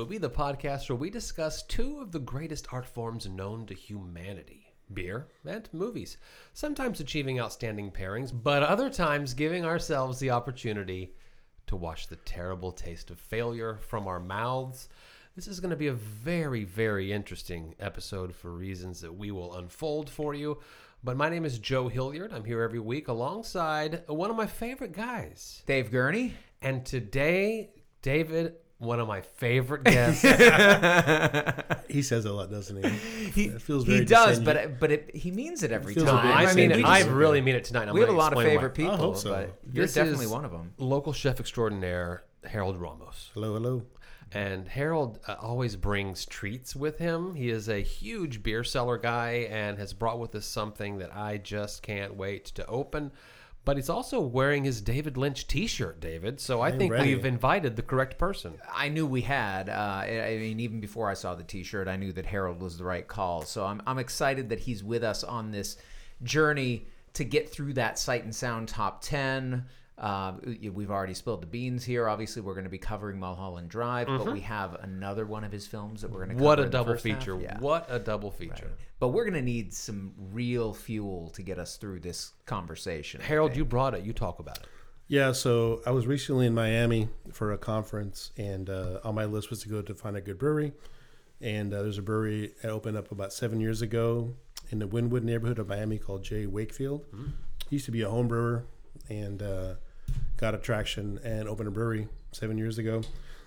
Movie, the podcast where we discuss two of the greatest art forms known to humanity beer and movies. Sometimes achieving outstanding pairings, but other times giving ourselves the opportunity to wash the terrible taste of failure from our mouths. This is going to be a very, very interesting episode for reasons that we will unfold for you. But my name is Joe Hilliard. I'm here every week alongside one of my favorite guys. Dave Gurney. And today, David, one of my favorite guests. He says a lot, doesn't he? He, It feels he does, descendant. but it, but it, he means it every feels a time. I I mean, mean, it, I really mean it tonight. I'm we have a lot of explain why. favorite people, so. but you're This definitely is one of them. Local chef extraordinaire Harold Ramos. hello, hello. And Harold uh, always brings treats with him. He is a huge beer cellar guy and has brought with us something that I just can't wait to open. But he's also wearing his David Lynch t shirt, David. So I I'm think ready. we've invited the correct person. I knew we had. Uh, I I mean, even before I saw the T-shirt, I knew that Harold was the right call. So I'm I'm excited that he's with us on this journey to get through that Sight and Sound top ten. Uh, we've already spilled the beans here. Obviously, we're going to be covering Mulholland Drive, but we have another one of his films that we're going to. What cover a in the double first feature. Yeah. What a double feature. But we're going to need some real fuel to get us through this conversation. Harold, you brought it. You talk about it. Yeah, so I was recently in Miami for a conference, and uh, on my list was to go to find a good brewery. And uh, there's a brewery that opened up about seven years ago in the Wynwood neighborhood of Miami called Jay Wakefield. He used to be a home brewer and uh, got attraction and opened a brewery seven years ago.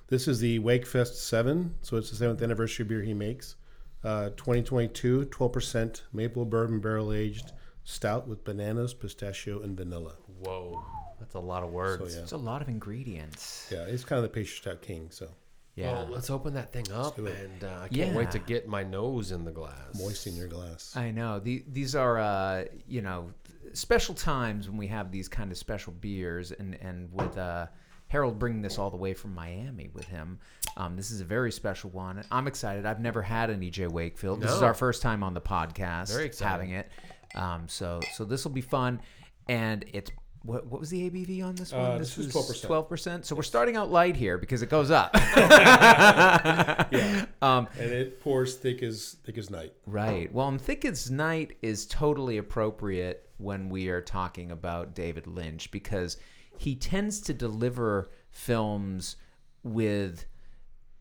This is the Wakefest 7, so it's the seventh anniversary beer he makes. Uh, 2022, 12% maple bourbon barrel aged stout with bananas, pistachio, and vanilla. Whoa. That's a lot of words. So, yeah. It's a lot of ingredients. Yeah, it's kind of the pastry stout king. So Yeah. Well, let's open that thing up, and uh, I can't wait to get my nose in the glass. moisten your glass. I know. The, these are, uh, you know, special times when we have these kind of special beers, and and with uh, Harold bringing this all the way from Miami with him, um, this is a very special one. I'm excited. I've never had an EJ Wakefield. This is our first time on the podcast Very exciting. having it. Um, so so this will be fun, and it's. What, what was the ABV on this one? Uh, this was 12%. Twelve percent. So we're starting out light here because it goes up. yeah, um, and it pours thick as thick as night. Right. Well, and Thick as Night is totally appropriate when we are talking about David Lynch because he tends to deliver films with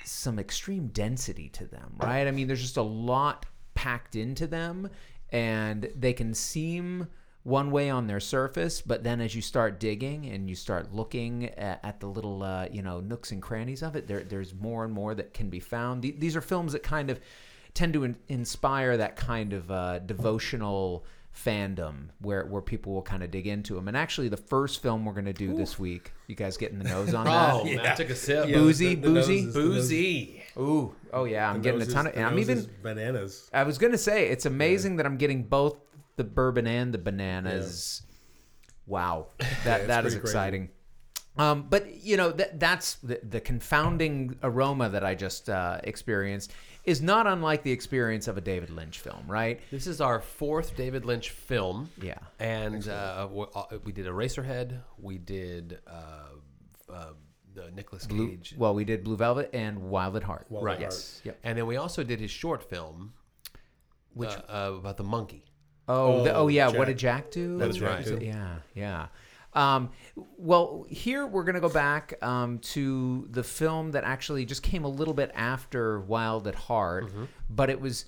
some extreme density to them, right? I mean, there's just a lot packed into them, and they can seem one way on their surface, but then as you start digging and you start looking at, at the little, uh, you know, nooks and crannies of it, there, there's more and more that can be found. The- These are films that kind of tend to in- inspire that kind of uh, devotional fandom where, where people will kind of dig into them. And actually, the first film we're going to do this week, you guys getting the nose on that? Oh, man, I took a sip. Yeah, Boozy, the- the boozy? is- Boozy. Ooh, oh yeah, I'm the getting a ton of. the And I'm nose even. is bananas. I was gonna say it's amazing that I'm getting both the bourbon and the bananas. Wow, that it's that is pretty crazy. exciting. Um, but you know that that's the, the confounding aroma that I just uh, experienced is not unlike the experience of a David Lynch film, right? This is our fourth David Lynch film. Yeah. And uh, we, uh, we did Eraserhead. We did uh, uh, the Nicolas Blue, Cage. well, we did Blue Velvet and Wild at Heart. Wild Right. at Yes. Yep. And then we also did his short film, which uh, uh, about the monkey. Oh, the, Oh, oh yeah. Jack. What did Jack do? That's right. Yeah, yeah. Um, well, here we're going to go back um, to the film that actually just came a little bit after Wild at Heart, but it was,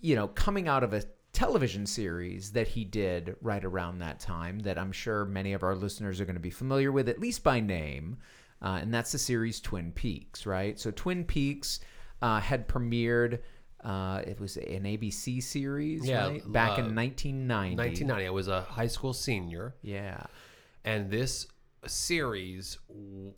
you know, coming out of a television series that he did right around that time that I'm sure many of our listeners are going to be familiar with, at least by name. Uh, and that's the series Twin Peaks, right? So Twin Peaks uh, had premiered. Uh, it was an ABC series, Yeah, right? Back uh, in 1990. 1990. I was a high school senior. Yeah. And this series,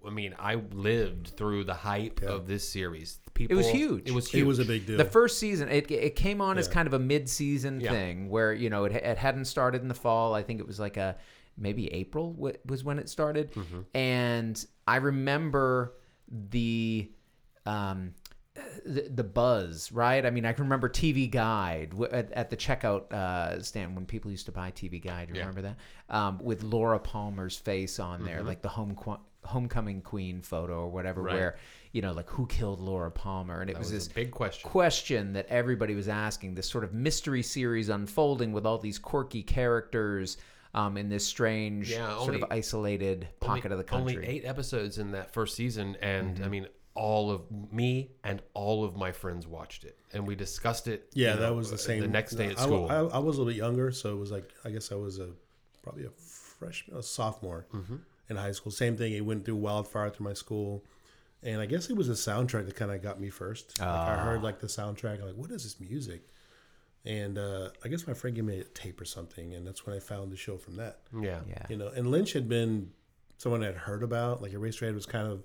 I mean, I lived through the hype of this series. People, it was huge. It was huge. It was a big deal. The first season, it, it came on as kind of a mid-season Yeah. thing where you know it, it hadn't started in the fall. I think it was like a maybe April was when it started, Mm-hmm. and I remember the um, the, the buzz, right? I mean, I can remember TV Guide w- at, at the checkout uh, stand when people used to buy TV Guide. You Yeah. remember that? Um, with Laura Palmer's face on Mm-hmm. there, like the home qu- homecoming queen photo or whatever, Right. where you know, like who killed Laura Palmer, and it was, was this big question. question that everybody was asking. This sort of mystery series unfolding with all these quirky characters um, in this strange, Yeah, sort of isolated pocket only, of the country. Only eight episodes in that first season, and Mm-hmm. I mean, all of me and all of my friends watched it, and we discussed it. Yeah, you that was the uh, same. The next day at I- school. I, I was a little bit younger, so it was like I guess I was a probably a freshman, a sophomore Mm-hmm. in high school. Same thing. It went through wildfire through my school, and I guess it was the soundtrack that kind of got me first. Like I heard like the soundtrack, I'm like what is this music? And uh, I guess my friend gave me a tape or something, and that's when I found the show from that. yeah, yeah, You know, and Lynch had been someone I'd heard about. Like Eraserhead was kind of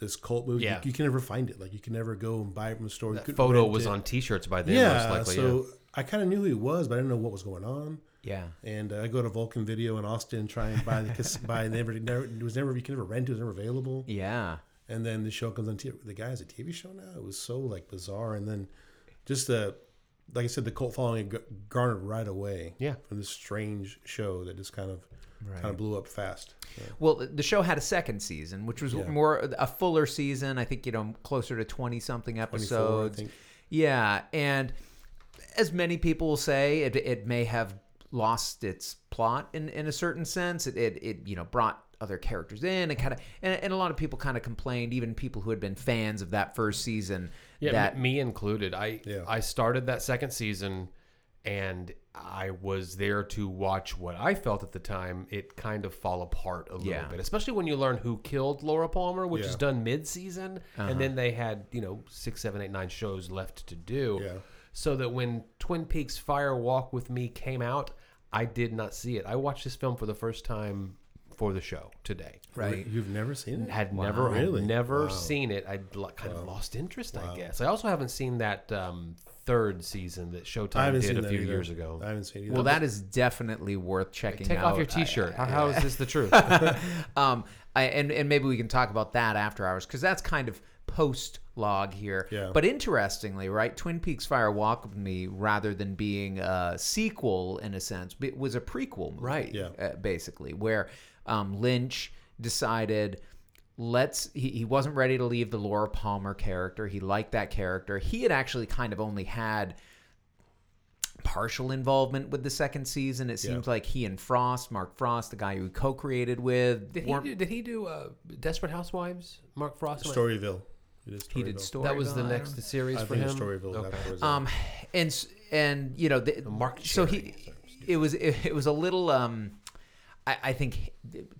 this cult movie. Yeah. You, you can never find it. Like you can never go and buy it from the store. That photo was it. on T-shirts by then. Yeah, most likely. so yeah. I kind of knew who he was, but I didn't know what was going on. yeah. And uh, I go to Vulcan Video in Austin, try and buy the buy. Never, never, it was never you can never rent. It was never available. Yeah. And then the show comes on. TV. The guy has a TV show now. It was so like bizarre. And then just the, like I said, the cult following garnered right away. Yeah. From this strange show that just kind of Right. kind of blew up fast. So, Well, the show had a second season, which was Yeah. more a fuller season. I think you know closer to twenty something 24, I episodes. think. Yeah, and as many people will say, it, it may have lost its plot in, in a certain sense. It, it, it you know brought other characters in and kind of and, and a lot of people kind of complained, even people who had been fans of that first season. Yeah, that me included. I Yeah. I started that second season, and I was there to watch what I felt at the time it kind of fall apart a little Yeah. bit, especially when you learn who killed Laura Palmer, which is done mid-season, Uh-huh. and then they had you know six, seven, eight, nine shows left to do. Yeah. So that when Twin Peaks Fire Walk with Me came out, I did not see it. I watched this film for the first time for the show today. right. You've never seen it? Had never, Really? never Wow. seen it. I kind of lost interest, I guess. I also haven't seen that um, third season that Showtime did a few either. years ago. I haven't seen it. Either. Well, that is definitely worth checking Take out. off your T-shirt. how, how is this the truth? um, I, and and maybe we can talk about that after hours because that's kind of post log here. Yeah. But interestingly, right, Twin Peaks Fire Walk with Me, rather than being a sequel in a sense, it was a prequel movie, Right. Yeah. uh, basically, where um, Lynch decided. Let's. He, he wasn't ready to leave the Laura Palmer character. He liked that character. He had actually kind of only had partial involvement with the second season. It seems like he and Frost, Mark Frost, the guy who co-created with, Did he do, did he do uh, Desperate Housewives? Mark Frost. Storyville. He did Storyville. story. That was the next series I for think him. Storyville. Okay. Um, and s- and you know, the, Mark so he, it was it, it was a little um, I, I think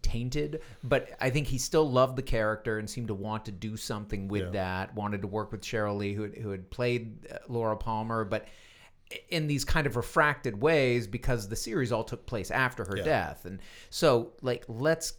tainted, but I think he still loved the character and seemed to want to do something with Yeah. that. Wanted to work with Sheryl Lee, who had, who had played uh, Laura Palmer, but in these kind of refracted ways because the series all took place after her Yeah. death, and so like let's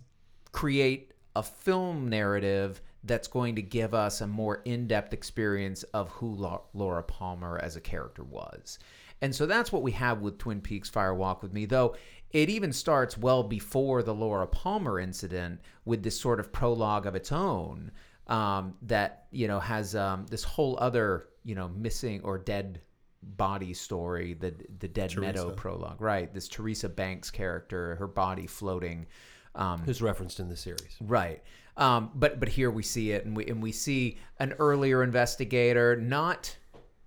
create a film narrative that's going to give us a more in-depth experience of who Laura Palmer as a character was. And so that's what we have with Twin Peaks Fire Walk with Me, though it even starts well before the Laura Palmer incident with this sort of prologue of its own um, that, you know, has um, this whole other, you know, missing or dead body story, the the Deer Meadow prologue, right? This Teresa Banks character, her body floating. Um, Who's referenced in the series? Right. Um, but but here we see it, and we and we see an earlier investigator, not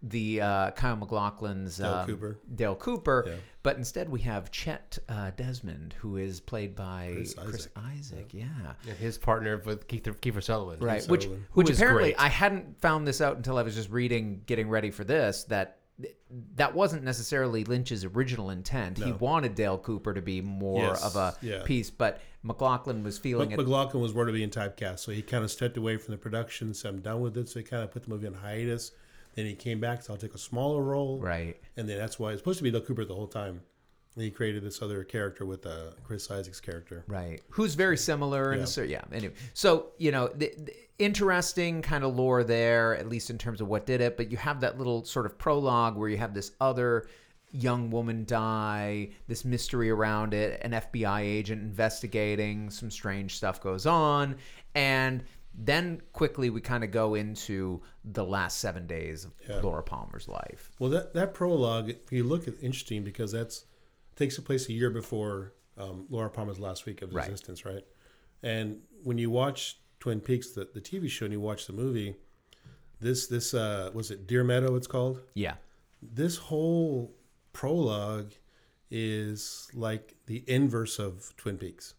the uh, Kyle MacLachlan's Dale um, Cooper. Dale Cooper, Yeah. but instead we have Chet uh, Desmond, who is played by Chris Chris Isaak. Isaak. Yeah. And his partner with Keith, Kiefer Sutherland. Right, Keith which Sutherland. which Who is apparently great. I hadn't found this out until I was just reading, getting ready for this. That that wasn't necessarily Lynch's original intent. He wanted Dale Cooper to be more Yes, of a yeah. piece, but MacLachlan was feeling Mc- it. MacLachlan was worried of being typecast, so he kind of stepped away from the production. Said, "I'm done with it." So he kind of put the movie on hiatus. Then he came back, so I'll take a smaller role. Right. And then that's why it's supposed to be Dale Cooper the whole time. And he created this other character with uh, Chris Isaak's character. Right. Who's very similar and Yeah. so yeah. Anyway, so you know, the, the interesting kind of lore there, at least in terms of what did it. But you have that little sort of prologue where you have this other young woman die, this mystery around it, an FBI agent investigating, some strange stuff goes on, and then quickly we kind of go into the last seven days of Yeah. Laura Palmer's life. Well, that that prologue, if you look at interesting because that's takes place a year before um, Laura Palmer's last week of Right. existence, right? And when you watch Twin Peaks, the, the TV show, and you watch the movie, this this uh was it Deer Meadow? It's called. Yeah. This whole prologue is like the inverse of Twin Peaks.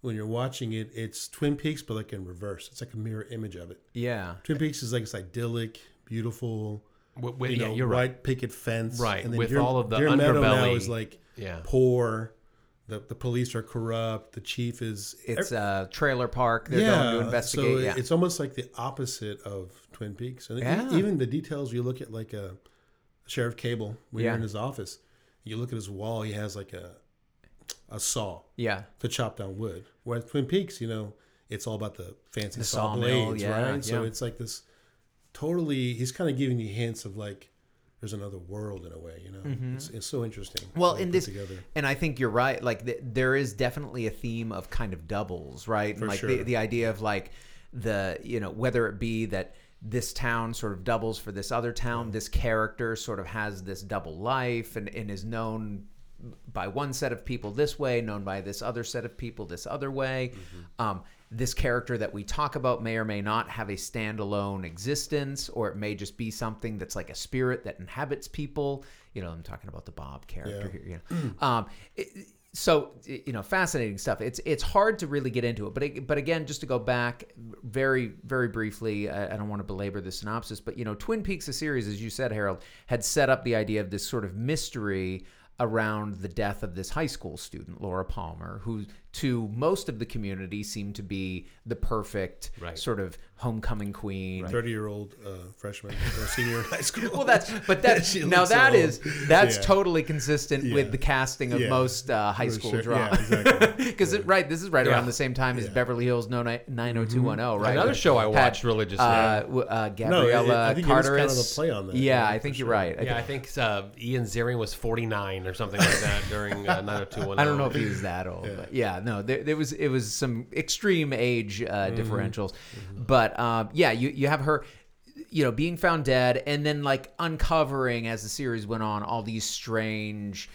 When you're watching it, it's Twin Peaks, but like in reverse. It's like a mirror image of it. Yeah. Twin Peaks is like it's idyllic, beautiful, W- w- you yeah, know, you're right. white picket fence, Right, And then with all of the Deer Meadow now underbelly. is like Yeah. poor. The the police are corrupt. The chief is It's a trailer park. They're going to investigate. So yeah. it's almost like the opposite of Twin Peaks, and Yeah. even the details. You look at like a Sheriff Cable when Yeah. you're in his office. You look at his wall. He has like a a saw yeah. to chop down wood. Whereas Twin Peaks, you know, it's all about the fancy The saw blades, yeah, right? So it's like this totally. He's kind of giving you hints of like there's another world in a way. You know, it's, it's so interesting. Mm-hmm. Well, in this, together. and I think you're right. Like th- there is definitely a theme of kind of doubles, right? And like sure. the, the idea of like the you know whether it be that this town sort of doubles for this other town, this character sort of has this double life and, and is known by one set of people this way, known by this other set of people this other way. Mm-hmm. Um, this character that we talk about may or may not have a standalone existence, or it may just be something that's like a spirit that inhabits people. You know, I'm talking about the Bob character Yeah. here. You know, um, it- so you know, fascinating stuff. It's it's hard to really get into it, but it, but again, just to go back very very briefly, I, I don't want to belabor the synopsis, but you know, Twin Peaks, the series, as you said, Harold, had set up the idea of this sort of mystery around the death of this high school student, Laura Palmer, who to most of the community seemed to be the perfect Right. sort of homecoming queen. thirty year old uh, freshman or senior in high school. Well, that's but that now looks that so- is that's yeah. totally consistent Yeah. with the casting of Yeah. most uh, high For school sure. drama. Yeah, exactly. Because right, this is right Yeah. around the same time as Beverly Hills no nine oh two one zero. Right, Another Which show I had, watched religiously. Uh, w- uh, No, it- Gabrielle I think was Carteris. kind of a play on that. Yeah, Yeah, I for think you're sure. right. I yeah, I think- think uh, Ian Ziering was 49 or something like that during uh, 90210. I don't know if he was that old, Yeah. but yeah, no, there, there was it was some extreme age uh, Mm-hmm. differentials, but um, yeah, you you have her, you know, being found dead, and then like uncovering as the series went on all these strange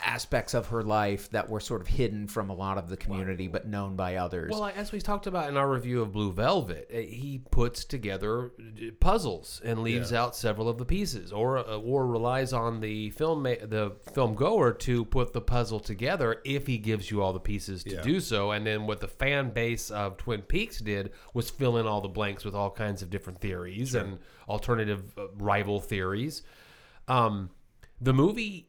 aspects of her life that were sort of hidden from a lot of the community, but known by others. Well, as we talked about in our review of Blue Velvet, uh, he puts together uh, puzzles and leaves out several of the pieces, or uh, or relies on the film the film goer to put the puzzle together if he gives you all the pieces to Yeah. do so. And then what the fan base of Twin Peaks did was fill in all the blanks with all kinds of different theories and alternative uh, rival theories. Um, the movie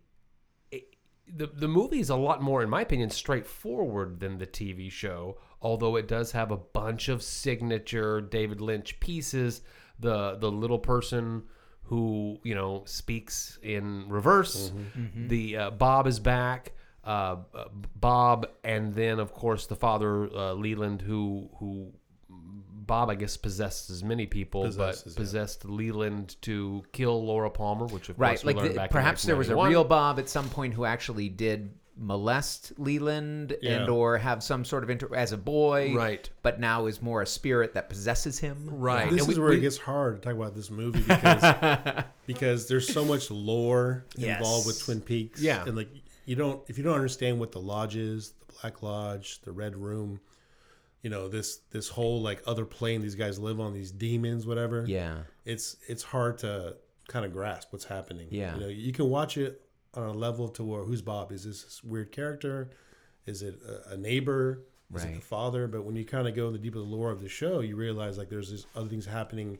the the movie is a lot more, in my opinion, straightforward than the TV show. Although it does have a bunch of signature David Lynch pieces. The the little person who you know speaks in reverse. The uh, Bob is back. Uh, uh, Bob, and then of course the father uh, Leland, who who Bob, I guess, possessed as many people, Possesses, but yeah. possessed Leland to kill Laura Palmer, which of right, course we like learned the- back in perhaps there was a 1991. real Bob at some point who actually did molest Leland Yeah. and or have some sort of inter as a boy, Right. But now is more a spirit that possesses him, Right. This And is we- where we- it gets hard to talk about this movie because because there's so much lore involved with Twin Peaks. Yeah. and like you don't if you don't understand what the lodge is, the Black Lodge, the Red Room, you know this this whole like other plane these guys live on, these demons, whatever. Yeah, it's it's hard to kind of grasp what's happening. Yeah. you know, you can watch it on a level to where who's Bob? Is this this weird character? Is it a, a neighbor? Is it Right. the father? But when you kind of go in the deep of the lore of the show, you realize like there's these other things happening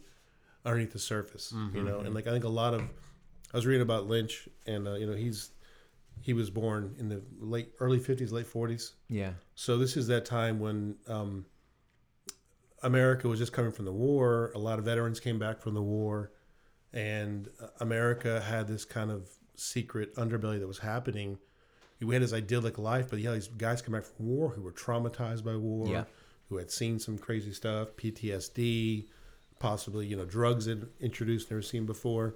underneath the surface. You know, and like I think a lot of I was reading about Lynch, and uh, you know he's he was born in the late early 50s, late 40s. yeah, So this is that time when um, America was just coming from the war. A lot of veterans came back from the war, and uh, America had this kind of secret underbelly that was happening. We had this idyllic life, but you had these guys come back from war who were traumatized by war, Yeah. who had seen some crazy stuff, PTSD, possibly you know drugs had introduced never seen before.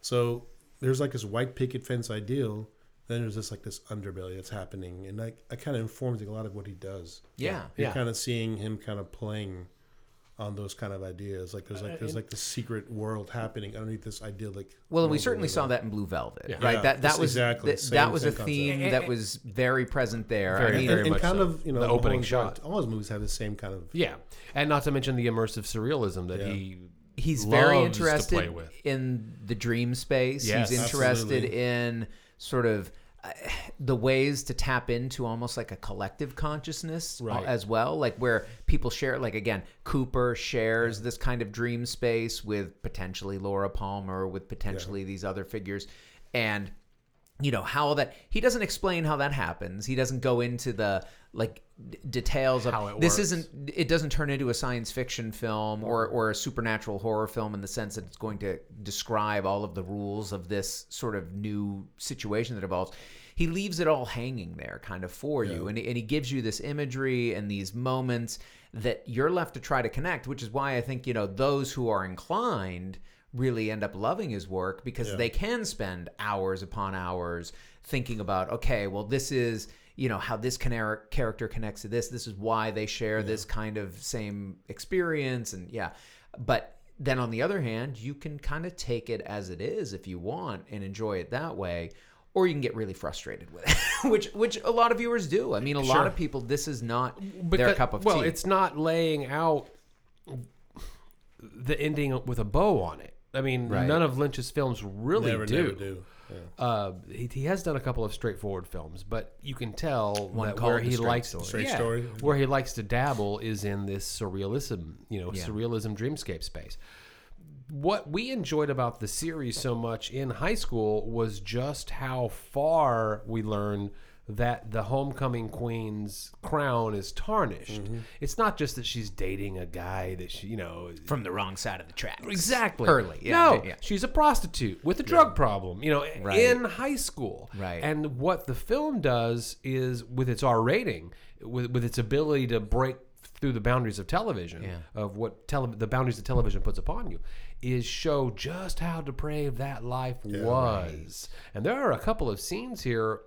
So there's like this white picket fence ideal. Then there's this like this underbelly that's happening, and like I kind of informs like, a lot of what he does. yeah, You're Yeah. kind of seeing him kind of playing on those kind of ideas. Like there's like uh, there's like the secret world happening underneath this idyllic. Well, and we certainly saw that in Blue Velvet, Yeah. right? Yeah, that that was exactly that, the that was a same theme concept. that was very present there. Very, I mean, very and, and much kind so. of you know The opening Mulholland shot. Drive, All his movies have the same kind of. Yeah, and not to mention the immersive surrealism that Yeah. he he's very loves to interested play with. in the dream space. Yes. he's interested Absolutely. in sort of uh, the ways to tap into almost like a collective consciousness Right. as well, like where people share. Like again, Cooper shares this kind of dream space with potentially Laura Palmer, with potentially these other figures, and you know how that he doesn't explain how that happens. He doesn't go into the like d- details of How it this works. isn't it doesn't turn into a science fiction film or or a supernatural horror film in the sense that it's going to describe all of the rules of this sort of new situation that evolves. He leaves it all hanging there kind of for you and, and he gives you this imagery and these moments that you're left to try to connect which is why i think you know those who are inclined really end up loving his work because they can spend hours upon hours thinking about okay well this is you know how this cana- character connects to this. This is why they share this kind of same experience and yeah. But then on the other hand you can kind of take it as it is if you want and enjoy it that way or you can get really frustrated with it which which a lot of viewers do. I mean a lot of people this is not their cup of well, tea. it's not laying out the ending with a bow on it. I mean, Right. none of Lynch's films really Never, do. never do. Yeah. Uh, he, he has done a couple of straightforward films, but you can tell One that where he Straight likes Story. Straight yeah, Story. where he likes to dabble is in this surrealism, you know, Yeah. surrealism dreamscape space. What we enjoyed about the series so much in high school was just how far we learned that the homecoming queen's crown is tarnished. Mm-hmm. It's not just that she's dating a guy that she, you know, from the wrong side of the tracks Exactly. Hurley, yeah, no, yeah. she's a prostitute with a drug problem, you know, Right. in high school. Right. And what the film does is, with its R rating, with, with its ability to break through the boundaries of television, Yeah. of what tele- the boundaries that television puts upon you, is show just how depraved that life was. And there are a couple of scenes here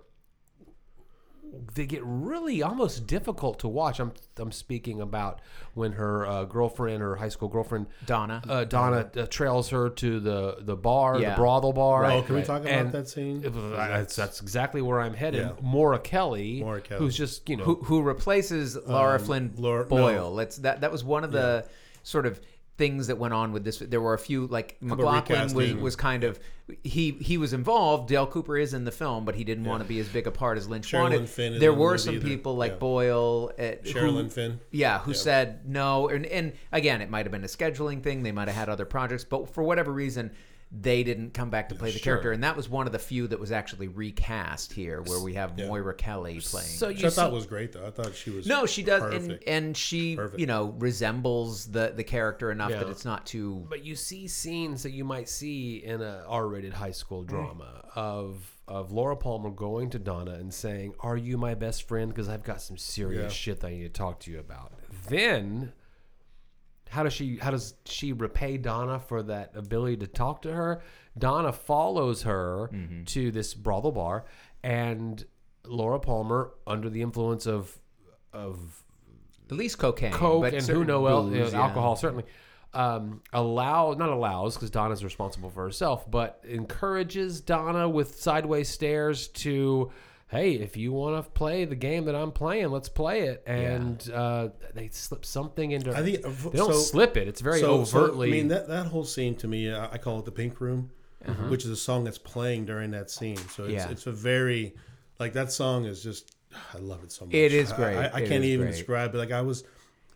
they get really almost difficult to watch. I'm I'm speaking about when her uh, girlfriend, her high school girlfriend, Donna. uh, Donna uh, trails her to the the bar, Yeah. the brothel bar. oh, can we talk about And that scene? That's, that's exactly where I'm headed. Yeah. Moira Kelly, Moira Kelly. who's just you know who who replaces Lara Flynn Um, Laura- Boyle. no. Let's that that was one of the sort of things that went on with this. There were a few like MacLachlan was was kind of he he was involved. Dale Cooper is in the film, but he didn't want to be as big a part as Lynch Sherilyn wanted. Fenn there the were some either. people like Yeah. Boyle, uh, who- Sherilyn Fenn. yeah, who said no, and and again, it might have been a scheduling thing. They might have had other projects, but for whatever reason. They didn't come back to play the Sure. character, and that was one of the few that was actually recast here, where we have Yeah. Moira Kelly playing. So you I thought was great though. I thought she was No, she does, and and she, Perfect. you know, resembles the the character enough that it's not too. But you see scenes that you might see in a R-rated high school mm. drama of of Laura Palmer going to Donna and saying, "Are you my best friend? Because I've got some serious Yeah. shit that I need to talk to you about." Then, how does she how does she repay Donna for that ability to talk to her? Donna follows her Mm-hmm. to this brothel bar, and Laura Palmer, under the influence of of At least cocaine, coke but and who know booze, you yeah. alcohol certainly um, allow not allows because Donna's responsible for herself, but encourages Donna with sideways stares to, hey, if you want to play the game that I'm playing, let's play it. And uh, they slip something into. I think uh, they don't so- slip it. It's very so, so, overtly. I mean that that whole scene to me, I I call it the Pink Room, uh-huh. which is a song that's playing during that scene. So it's, Yeah. it's a very like that song is just I love it so much. It is great. I, I It can't even great. describe it. Like I was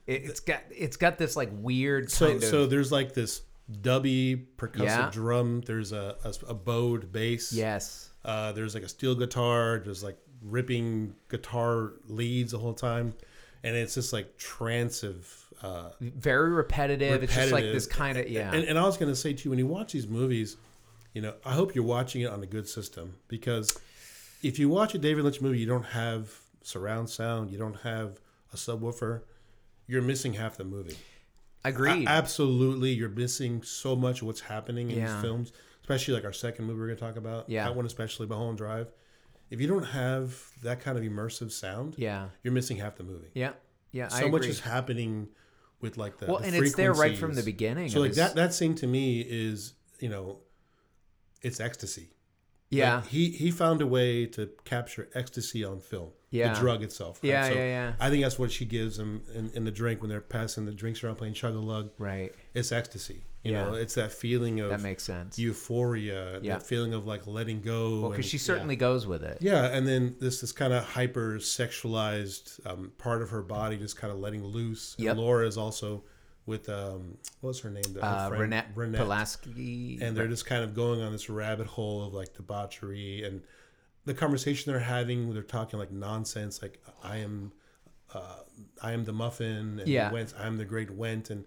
It, it's got it's got this like weird so of. so. There's like this dubby percussive Yeah. drum. There's a, a a bowed bass. yes, Uh, there's like a steel guitar. There's like ripping guitar leads the whole time, and it's just like transive. Uh, very repetitive. repetitive. It's just like this kind of yeah. And, and I was going to say too, when you watch these movies, you know, I hope you're watching it on a good system because if you watch a David Lynch movie, you don't have surround sound, you don't have a subwoofer, you're missing half the movie. Agreed. A- absolutely, you're missing so much of what's happening in Yeah. these films, especially like our second movie we're going to talk about. Yeah. that one especially, Mulholland Drive. If you don't have that kind of immersive sound, yeah, you're missing half the movie yeah, yeah. I so much agree. is happening with like the Well, the and it's there right from the beginning. So like his- that that scene to me is you know, it's ecstasy. Yeah. Like, he he found a way to capture ecstasy on film. Yeah. The drug itself. right? Yeah, So yeah, yeah. I think that's what she gives him in, in the drink when they're passing the drinks around playing chug a lug. right. It's ecstasy. You Yeah. know, it's that feeling of That makes sense. euphoria, Yeah. that feeling of like letting go. well, because she yeah. certainly goes with it. Yeah, and then this this kind of hyper sexualized um, part of her body just kind of letting loose. And Laura is also with um, what's her name? The- her Uh, friend, Ronette, Pulaski. and they're just kind of going on this rabbit hole of like debauchery and the conversation they're having. They're talking like nonsense, like I am, uh, I am the muffin, and Yeah. Went, I'm the great Went, and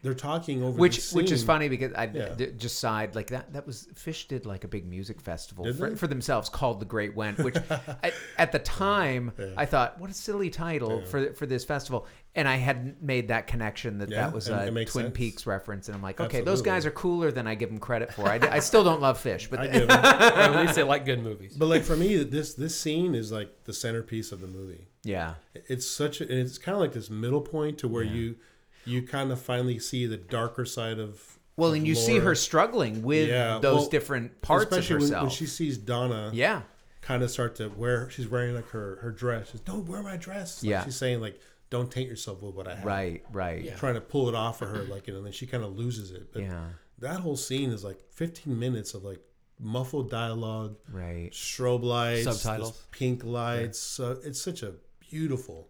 they're talking over which this which is funny because I Yeah. d- just side like that that was Phish did like a big music festival for, for themselves called the Great Went which I, at the time I thought what a silly title for for this festival and I hadn't made that connection that Yeah, that was a Twin sense. Peaks reference and I'm like okay those guys are cooler than I give them credit for I, d- I still don't love Phish but I do. at least they like good movies. but like for me, this this scene is like the centerpiece of the movie. yeah it's such a, and it's kind of like this middle point to where you you kind of finally see the darker side of well of and you see her struggling with Yeah, those well, different parts of especially when, herself. when she sees Donna yeah. kind of start to wear she's wearing like her her dress. She's, don't wear my dress. Like, Yeah. she's saying like don't taint yourself with what I have. Right right. Trying to pull it off of her like you know and then she kind of loses it. But yeah. that whole scene is like 15 minutes of like muffled dialogue right. strobe lights, Subtitles. pink lights. So it's such a beautiful,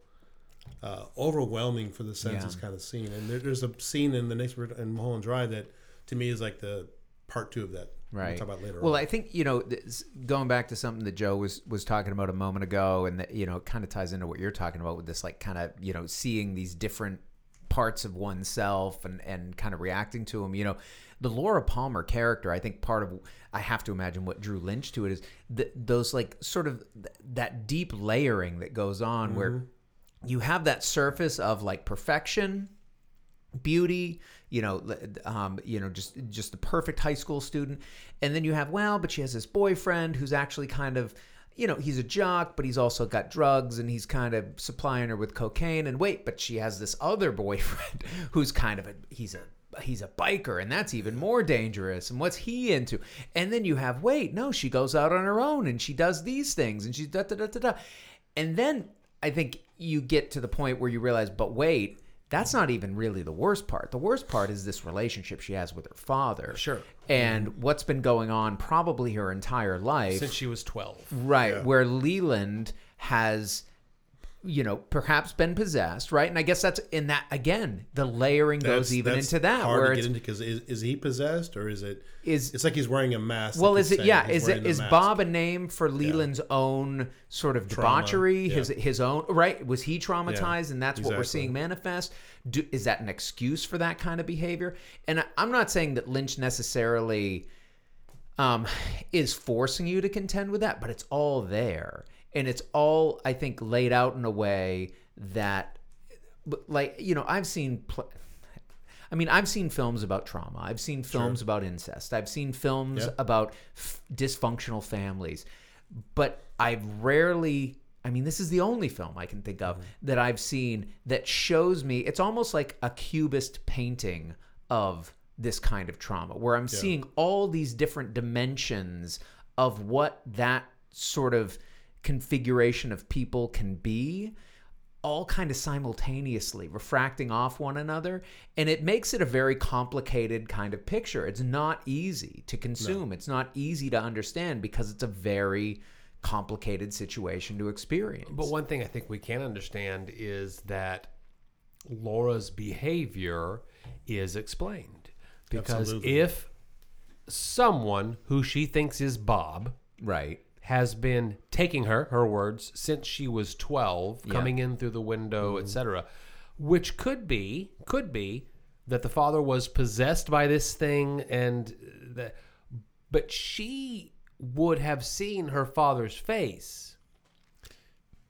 uh, overwhelming for the senses Yeah. kind of scene. And there, there's a scene in the next in Mulholland Drive that to me is like the part two of that. right We'll talk about later. well on. i think you know going back to something that joe was was talking about a moment ago and that you know it kind of ties into what you're talking about with this like kind of you know seeing these different parts of oneself and and kind of reacting to them you know the laura palmer character i think part of i have to imagine what drew lynch to it is th- those like sort of th- that deep layering that goes on where you have that surface of like perfection beauty you know um, you know just just the perfect high school student. And then you have well but she has this boyfriend who's actually kind of you know he's a jock but he's also got drugs and he's kind of supplying her with cocaine. And wait but she has this other boyfriend who's kind of a he's a he's a biker and that's even more dangerous. And what's he into? And then you have wait no she goes out on her own and she does these things and she's da da da da da. And then i think you get to the point where you realize but wait that's not even really the worst part. The worst part is this relationship she has with her father. Sure. And what's been going on probably her entire life. Since she was 12. right. Where Leland has, you know, perhaps been possessed, right? And I guess that's in that, again, the layering goes even into that. Hard where to it's, get into because is, is he possessed or is it? is It's like he's wearing a mask. well, is it yeah? Is it mask. Bob a name for Leland's own sort of Trauma, debauchery? yeah. His his own right? Was he traumatized, Yeah, and that's what we're seeing manifest? Do, is that an excuse for that kind of behavior? And I, I'm not saying that Lynch necessarily um, is forcing you to contend with that, but it's all there, and it's all I think laid out in a way that, like you know, I've seen. Pl- I mean, I've seen films about trauma. I've seen films about incest. I've seen films Yeah. about f- dysfunctional families. But I've rarely, I mean, this is the only film I can think of mm-hmm. that I've seen that shows me, it's almost like a cubist painting of this kind of trauma, where I'm seeing all these different dimensions of what that sort of configuration of people can be all kind of simultaneously refracting off one another and it makes it a very complicated kind of picture. It's not easy to consume. It's not easy to understand because it's a very complicated situation to experience. But one thing I think we can understand is that Laura's behavior is explained. Because Absolutely. if someone who she thinks is Bob right has been taking her, her words, since she was 12, Yeah. coming in through the window, mm-hmm. etc., which could be, could be that the father was possessed by this thing and that, but she would have seen her father's face.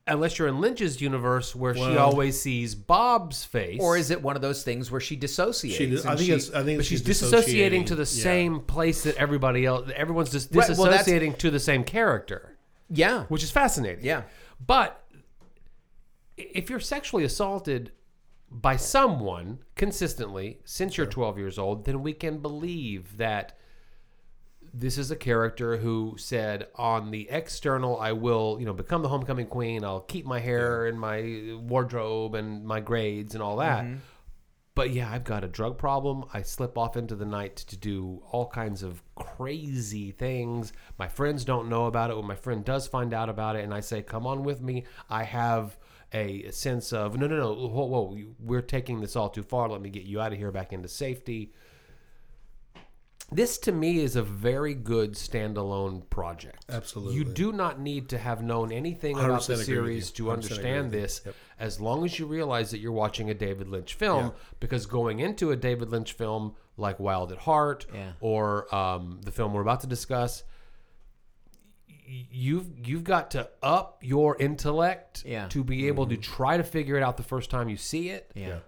Unless you're in Lynch's universe where she always sees Bob's face. or is it one of those things where she dissociates She, and I think she- it's. I think but she's, she's disassociating to the Yeah. same place that everybody else, everyone's just Right, well, that's- to the same character, yeah which is fascinating. yeah But if you're sexually assaulted by someone consistently since you're 12 years old, then we can believe that this is a character who said on the external I will, you know, become the homecoming queen, I'll keep my hair and my wardrobe and my grades and all that. Mm-hmm. But yeah, I've got a drug problem. I slip off into the night to do all kinds of crazy things. My friends don't know about it. When my friend does find out about it, and I say, "Come on with me," I have a sense of no, no, no. Whoa, whoa, we're taking this all too far. Let me get you out of here, back into safety. This to me is a very good standalone project. Absolutely. You do not need to have known anything about the series to understand this Yep. as long as you realize that you're watching a David Lynch film Yeah. because going into a David Lynch film like Wild at Heart Yeah. or um, the film we're about to discuss you've you've got to up your intellect Yeah. to be able to try to figure it out the first time you see it Yeah.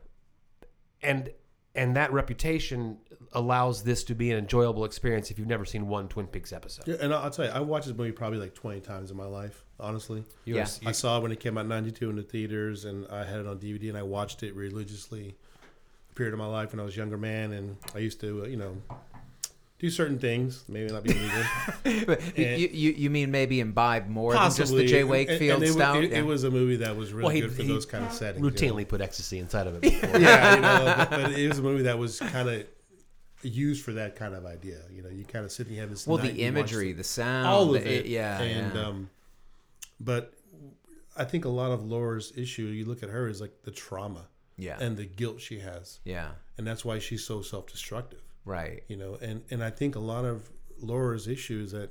and and that reputation allows this to be an enjoyable experience if you've never seen one Twin Peaks episode. Yeah, and I'll I'll tell you, I watched this movie probably like 20 times in my life, honestly. You Yeah. are- I saw it when it came out in 92 in the theaters, and I had it on DVD, and I watched it religiously a period of my life when I was a younger man, and I used to, uh, you know, do certain things, maybe not be legal. But you, you you mean maybe imbibe more Possibly. than just the Jay Wakefield and it, wa- stout? It, Yeah. it was a movie that was really Well, he- good for he those kind of settings. you know? routinely put ecstasy inside of it before. yeah, you know, but, but it was a movie that was kind of used for that kind of idea. You know, you kind of sit and you have this. well, the imagery, the sound, all of the- it. yeah, and yeah. um, but I think a lot of Laura's issue, you look at her, is like the trauma yeah, and the guilt she has, yeah, and that's why she's so self-destructive. right, You know, and and I think a lot of Laura's issue is that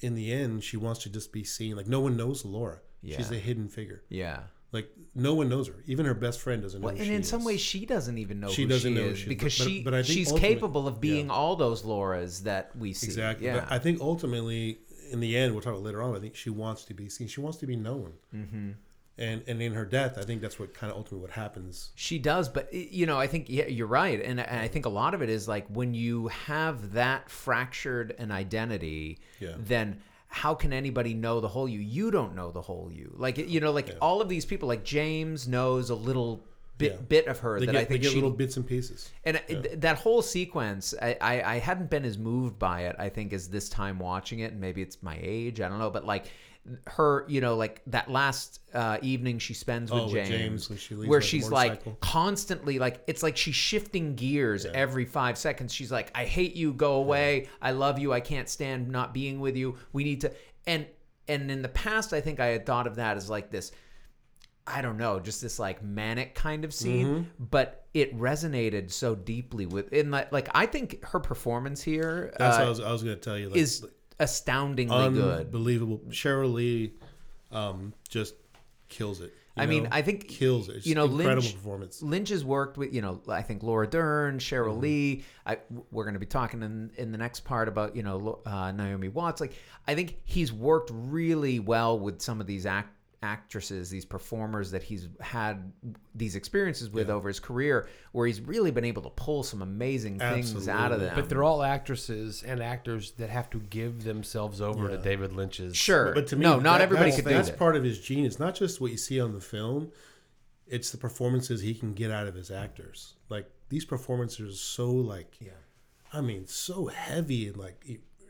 in the end she wants to just be seen. Like no one knows Laura. She's a hidden figure. yeah. Like no one knows her. Even her best friend doesn't know. Well, and in some ways, she doesn't even know She who doesn't she know is she because but- but- she but I think she's capable of being yeah. all those Lauras that we see. Exactly. Yeah. But I think ultimately, in the end, we'll talk about later on. I think she wants to be seen. She wants to be known. Mm-hmm. And and in her death, I think that's what kind of ultimately what happens. She does, but you know, I think yeah, you're right, and, and I think a lot of it is like when you have that fractured an identity, Yeah. then how can anybody know the whole you? You don't know the whole you. Like you know, like all of these people, like James knows a little bit Yeah. bit of her They that get, I think they get she little bits and pieces. and uh, th- that whole sequence, I, I, I hadn't been as moved by it, I think, as this time watching it. And maybe it's my age, I don't know. But like her, you know, like that last uh, evening she spends with Oh, James, James when she where she's like constantly, like, it's like she's shifting gears every five seconds. She's like, I hate you, go away. I love you. I can't stand not being with you. We need to. And, and in the past, I think I had thought of that as like this. I don't know, just this like manic kind of scene, Mm-hmm. but it resonated so deeply with in like like I think her performance here That's uh, what I was, I was going to tell you. Like, is astoundingly good. unbelievable. Sheryl Lee um, just kills it. you I mean. I think kills it. It's you know, incredible Lynch- performance. Lynch has worked with you know I think Laura Dern, Sheryl Mm-hmm. Lee. I we're going to be talking in in the next part about you know uh, Naomi Watts. Like I think he's worked really well with some of these act actresses, these performers that he's had these experiences with over his career, where he's really been able to pull some amazing things out of them. But they're all actresses and actors that have to give themselves over to David Lynch's. sure, But to me, no, not that- everybody that's, could do That's that. part of his genius. Not just what you see on the film; it's the performances he can get out of his actors. Like these performances are so like, yeah, I mean, so heavy and like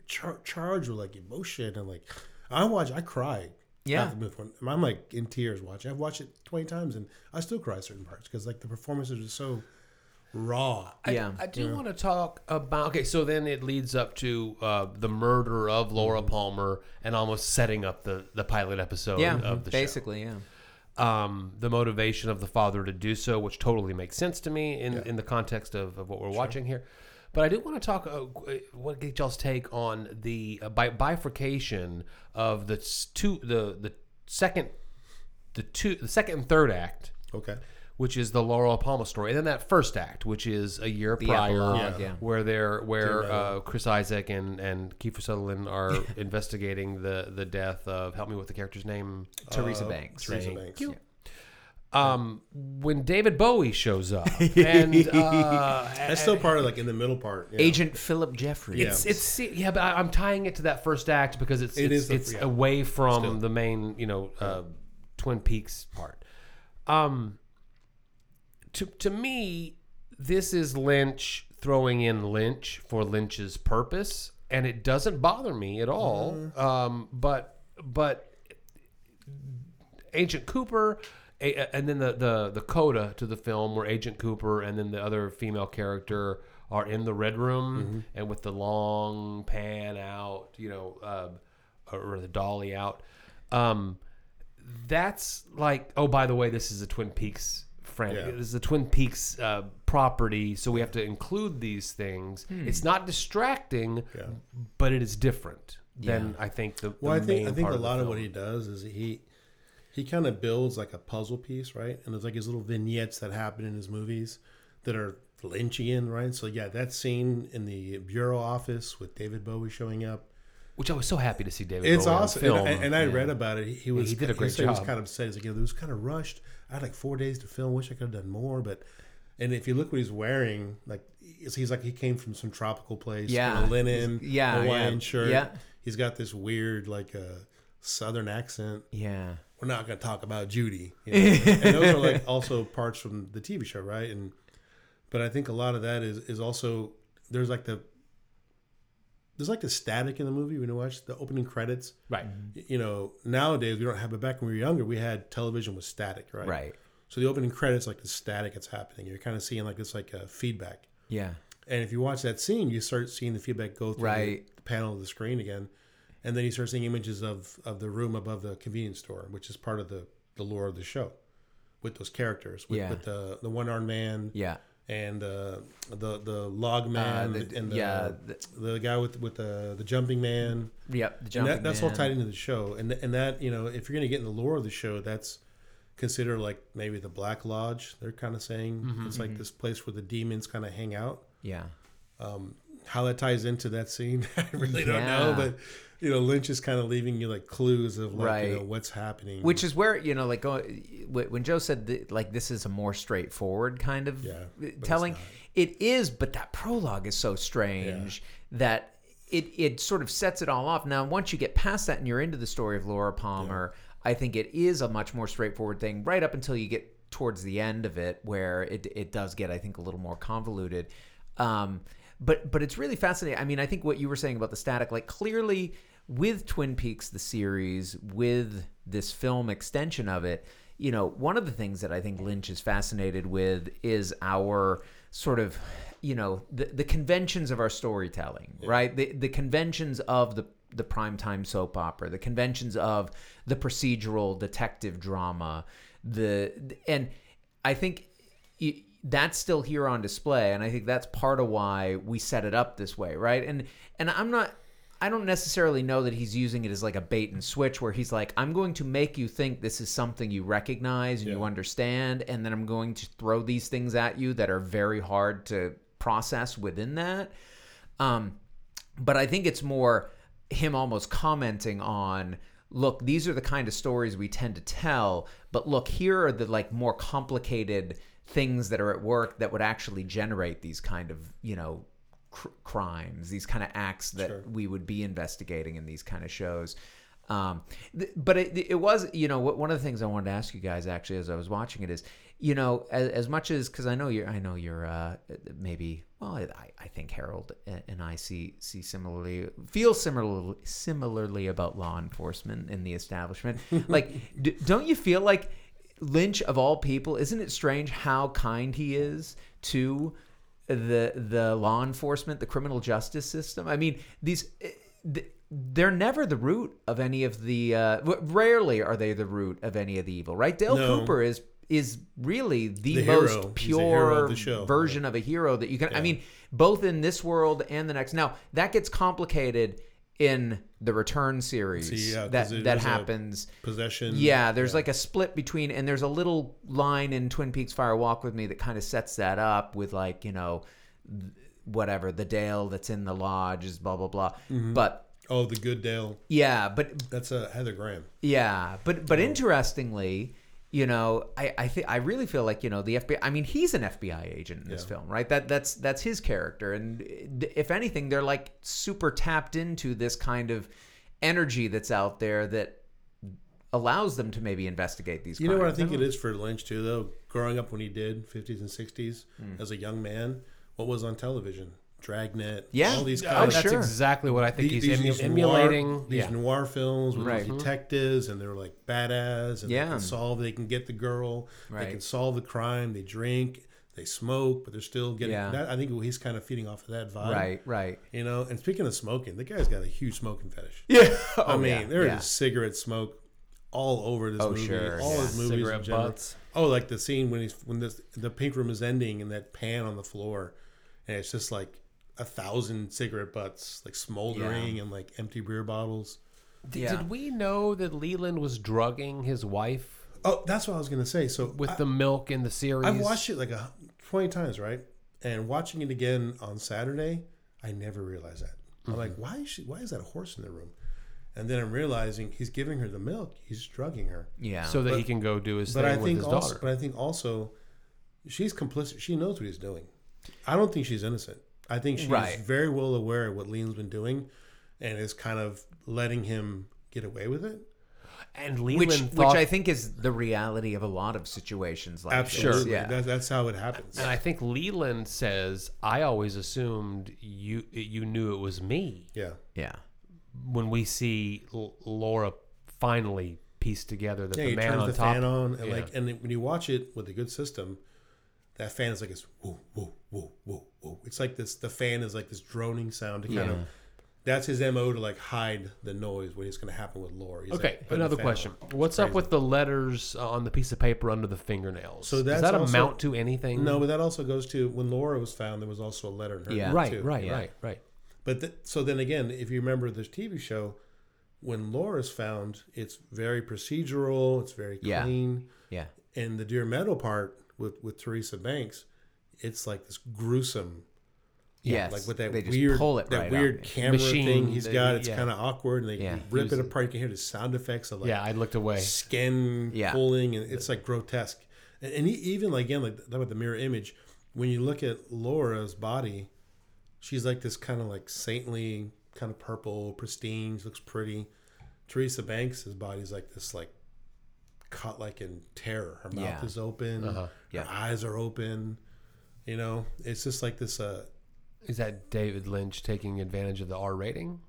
char- charged with like emotion and like, I watch, I cried. Yeah. half the movie. I'm like in tears watching. I've watched it 20 times and I still cry certain parts because like the performances are so raw. I, Yeah. I do want to talk about. Okay, so then it leads up to uh, the murder of Laura Palmer and almost setting up the the pilot episode yeah, of the show. basically, yeah. um, the motivation of the father to do so, which totally makes sense to me in, in the context of, of what we're watching here. But I do want to talk. Uh, what get y'all's take on the uh, bifurcation of the two, the the second, the two, the second and third act, Okay. which is the Laura Palmer story, and then that first act, which is a year prior, epilogue, yeah. where they're where uh, Chris Isaak and and Kiefer Sutherland are investigating the the death of. Help me with the character's name. Teresa Uh, Banks. Teresa Thank Banks. you. Um, when David Bowie shows up, and uh, That's still part of like in the middle part. yeah. Agent Philip Jeffries. it's it's yeah, but I, I'm tying it to that first act because it's It it's, is the- it's yeah. away from Still. the main you know uh, Twin Peaks part. Um, to to me, this is Lynch throwing in Lynch for Lynch's purpose, and it doesn't bother me at all. Um, but but Agent Cooper, a, and then the, the the coda to the film where Agent Cooper and then the other female character are in the red room and with the long pan out, you know, uh, or the dolly out. Um, that's like, oh, by the way, this is a Twin Peaks friend. Yeah. This is a Twin Peaks uh, property, so we have to include these things. It's not distracting, Yeah. but it is different than I think the. Well, I the think I think a lot of film. what he does is he he kind of builds like a puzzle piece, right? And there's like his little vignettes that happen in his movies that are Lynchian, right? So yeah, that scene in the bureau office with David Bowie showing up, which I was so happy to see David. it's Bowie awesome. film. And, I- and I read about it. He, he was he did a great said He was kind of upset. He's like, you know, it was kind of rushed. I had like four days to film. Wish I could have done more, but. And if you look what he's wearing, like he's like he came from some tropical place, Yeah. linen, Yeah, Hawaiian yeah. shirt. Yeah. He's got this weird like uh, southern accent Yeah. We're not going to talk about Judy. You know? and those are like also parts from the TV show, right? And but I think a lot of that is is also there's like the there's like the static in the movie when you watch the opening credits. right. You know, nowadays we don't have it. Back when we were younger, we had television with static, right? Right. So the opening credits, like the static that's happening, you're kind of seeing like this like a feedback. Yeah. And if you watch that scene, you start seeing the feedback go through Right. the panel of the screen again, and then you start seeing images of of the room above the convenience store, which is part of the the lore of the show, with those characters, with, Yeah. with the the one armed man Yeah. and uh, the the log man Uh, the- and the, yeah, the- the guy with with the the jumping man. Yep. The jumping that, that's all tied into the show, and and that you know if you're gonna get in the lore of the show, that's considered like maybe the Black Lodge. They're kind of saying Mm-hmm, it's like this place where the demons kind of hang out Yeah. How that ties into that scene, I really don't know. But you know, Lynch is kind of leaving you like clues of like you know what's happening. Which is where you know, like when Joe said that, like this is a more straightforward kind of Yeah, uh, telling. It is, but that prologue is so strange that it it sort of sets it all off. Now, once you get past that and you're into the story of Laura Palmer, I think it is a much more straightforward thing. Right up until you get towards the end of it, where it it does get, I think, a little more convoluted. Um, but but it's really fascinating. I mean, I think what you were saying about the static, like clearly with Twin Peaks the series, with this film extension of it, you know, one of the things that I think Lynch is fascinated with is our sort of, you know, the the conventions of our storytelling, right? The the conventions of the the primetime soap opera, the conventions of the procedural detective drama, the and I think that's still here on display and i think that's part of why we set it up this way right? And and i'm not i don't necessarily know that he's using it as like a bait and switch where he's like i'm going to make you think this is something you recognize and you understand and then i'm going to throw these things at you that are very hard to process within that. Um but I think it's more him almost commenting on look these are the kind of stories we tend to tell but look here are the like more complicated things that are at work that would actually generate these kind of you know cr- crimes these kind of acts that Sure. we would be investigating in these kind of shows um, th- but it, it was you know one of the things i wanted to ask you guys actually as i was watching it is you know as, as much as because i know you're i know you're uh, maybe well I, I think harold and i see see similarly feel similarly similarly about law enforcement in the establishment like d- don't you feel like lynch of all people isn't it strange how kind he is to the the law enforcement the criminal justice system? I mean these eh, they're never the root of any of the uh rarely are they the root of any of the evil right? Dale No. cooper is is really the, The most pure of the version of a hero that you can i mean both in this world and the next. Now that gets complicated in the return series See, yeah, that that happens possession. yeah, there's like a split between, and there's a little line in Twin Peaks Fire Walk with Me that kind of sets that up with like you know, whatever the Dale that's in the lodge is blah blah blah. Mm-hmm. But oh, the good Dale. yeah, but That's uh, Heather Graham. yeah, but but interestingly, you know, I I think I really feel like you know the FBI. I mean, he's an FBI agent in this Yeah. film, right? That that's that's his character, and uh, if anything, they're like super tapped into this kind of energy that's out there that allows them to maybe investigate these. You know what I crimes. think it is for Lynch too, though. Growing up when he did, fifties and sixties, Hmm. as a young man, what was on television? Dragnet, Yeah. all these Oh, kind of that's sure. exactly what I think these, he's these emulating. noir, these yeah. noir films with Right. these mm-hmm. detectives, and they're like badass, and Yeah. they can solve. They can get the girl. Right. They can solve the crime. They drink. They smoke, but they're still getting. Yeah. That, I think he's kind of feeding off of that vibe, Right, right. You know. And speaking of smoking, the guy's got a huge smoking fetish. Yeah. I oh, mean, yeah, there is yeah. cigarette smoke all over this Oh, movie. sure, all yeah. his movies, in Cigarette butts. Oh, like the scene when he's when this the pink room is ending and that pan on the floor, and it's just like a thousand cigarette butts like smoldering and like empty beer bottles. Did, Yeah. did we know that Leland was drugging his wife Oh, that's what I was gonna say. So with I, the milk in the series? I've watched it like a twenty times, right? And watching it again on Saturday, I never realized that. I'm Mm-hmm. like, why is she? Why is that a horse in the room? And then I'm realizing he's giving her the milk. He's drugging her. Yeah. so that But- he can go do his But thing I with think his also, daughter. but I think also, she's complicit. She knows what he's doing. I don't think she's innocent. I think she's Right. very well aware of what Leland's been doing, and is kind of letting him get away with it. and Leland which thought, which I think is the reality of a lot of situations like Absolutely, this. Yeah. That, that's how it happens. and I think Leland says, "I always assumed you you knew it was me." Yeah, yeah. When we see L- Laura finally piece together that yeah. the He man turns on the top, fan on, and Yeah. like, and when you watch it with a good system, that fan is like this whoa, whoa, whoa, whoa, whoa. It's like this. The fan is like this droning sound to kind of. That's his mo to like hide the noise. What is going to happen with Laura? He's, Okay, like, another question. on. What's up with the letters uh, on the piece of paper under the fingernails? So Does that's that also- amount to anything? No, but that also goes to when Laura was found. There was also a letter in her. Yeah. Right, too. right, Yeah. right, right. But th- so then again, if you remember this TV show, when Laura's found, it's very procedural. It's very clean. Yeah. And the Deer Meadow part with with Teresa Banks, it's like this gruesome. Yes. like with that weird, pull it that right weird out. camera Machine, thing he's got. It's yeah. kind of awkward, and they Yeah. rip it apart. You can hear the sound effects of like yeah, I looked away. skin Yeah. pulling, and it's like grotesque. And, and even like again, like about the mirror image, when you look at Laura's body, she's like this kind of like saintly, kind of purple, pristine. Looks pretty. Teresa Banks' body's like this, like cut like in terror. Her mouth Yeah. is open. Uh-huh. Yeah. Her eyes are open. You know, it's just like this. Uh, Is that David Lynch taking advantage of the R rating,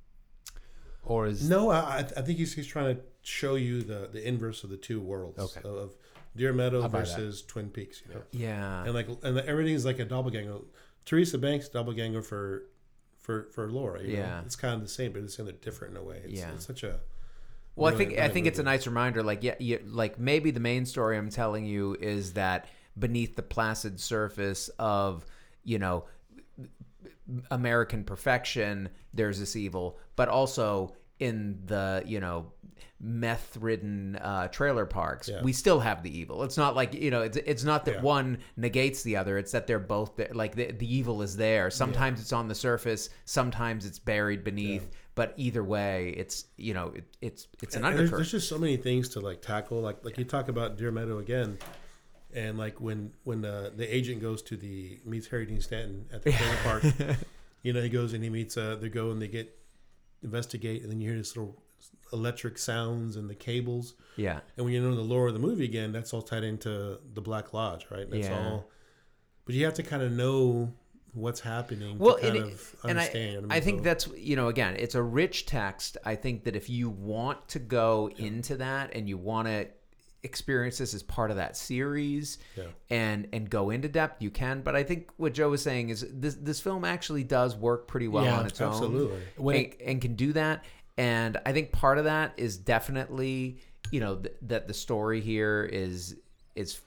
or is no, I, I I think he's, he's trying to show you the the inverse of the two worlds Okay. of, of Deer Meadow buy that. versus Twin Peaks. You know. Yeah. and like and everything's like a doppelganger. Teresa Banks doppelganger for for for Laura. You know? Yeah. it's kind of the same, but it's kind of different in a way. It's, Yeah. it's such a Well, I really- think I think it's a nice reminder. Like, yeah, you, like maybe the main story I'm telling you is that beneath the placid surface of you know American perfection, there's this evil, but also in the you know meth-ridden uh, trailer parks, Yeah. we still have the evil. It's not like you know, it's it's not that Yeah. one negates the other. It's that they're both there. Like the, the evil is there. Sometimes it's on the surface. Sometimes it's buried beneath. But either way, it's you know, it, it's it's an And there's, undercurrent. there's just so many things to like tackle. Like like you talk about Deer Meadow again, and like when when uh, the agent goes to the meets Harry Dean Stanton at the trailer park, you know he goes and he meets uh they go and they get investigate, and then you hear this little electric sounds and the cables. Yeah. And when you know the lore of the movie again, that's all tied into the Black Lodge, right? That's Yeah. all. But you have to kind of know what's happening Well, to kind and, of and I. I think that's you know again, it's a rich text. I think that if you want to go into that and you want to experience this as part of that series Yeah. and and go into depth, you can. But I think what Joe was saying is this this film actually does work pretty well Yeah, on its absolutely. own, When and, and can do that. And I think part of that is definitely you know th- that the story here is is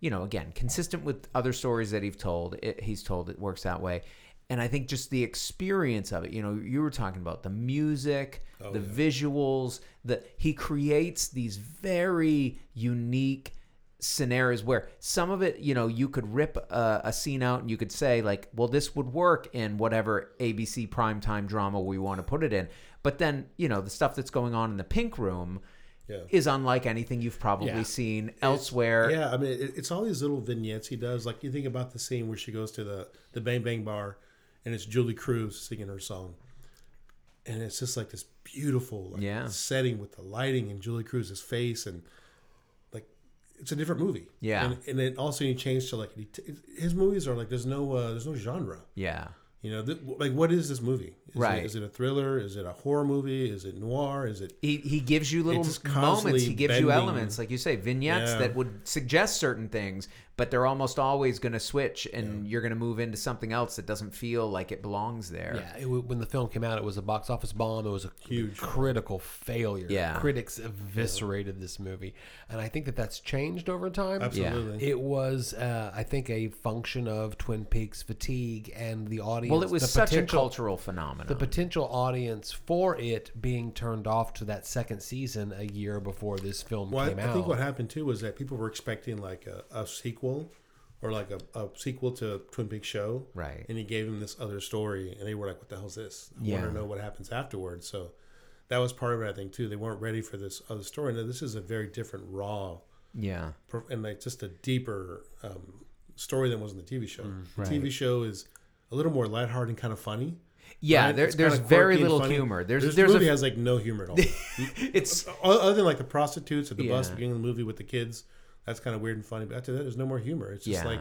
you know, again, consistent with other stories that he's told. It, he's told it works that way, and I think just the experience of it. You know, you were talking about the music, Oh, the visuals. That he creates these very unique scenarios where some of it, you know, you could rip a, a scene out and you could say like, well, this would work in whatever ABC primetime drama we want to put it in. But then, you know, the stuff that's going on in the pink room Yeah. is unlike anything you've probably Yeah. seen elsewhere. Yeah, I mean, it, it's all these little vignettes he does. Like you think about the scene where she goes to the the Bang Bang Bar, and it's Julee Cruise singing her song, and it's just like this beautiful like, Yeah. setting with the lighting and Julee Cruise's face and like it's a different movie. Yeah. and, and then also you change to like his movies are like there's no uh, there's no genre. Yeah. You know, th- like what is this movie? Is Right. It, is it a thriller? Is it a horror movie? Is it noir? Is it He, he gives you little moments. He gives you elements, like you say, vignettes Yeah. that would suggest certain things, but they're almost always going to switch, and you're going to move into something else that doesn't feel like it belongs there. Yeah, it, when the film came out, it was a box office bomb. It was a Huge. critical failure. Yeah. critics eviscerated this movie, and I think that that's changed over time. absolutely? It was, uh, I think, a function of Twin Peaks fatigue and the audience. Well, it was such a cultural phenomenon. The potential audience for it being turned off to that second season a year before this film Well, I, came I out. think what happened too was that people were expecting like a, a sequel or like a, a sequel to Twin Peaks show, Right. And he gave them this other story, and they were like, "What the hell's this? I Yeah. want to know what happens afterwards." So that was part of it, I think, too. They weren't ready for this other story. Now this is a very different, raw, yeah. and like just a deeper um, story than was in the TV show. Mm, the TV show is a little more lighthearted and kind of funny. Yeah, right? there, there's very little humor. There's this there's movie a, has like no humor at all. it's other than like the prostitutes at the bus Yeah. the beginning of the movie with the kids that's kind of weird and funny but after that there's no more humor it's just Yeah. like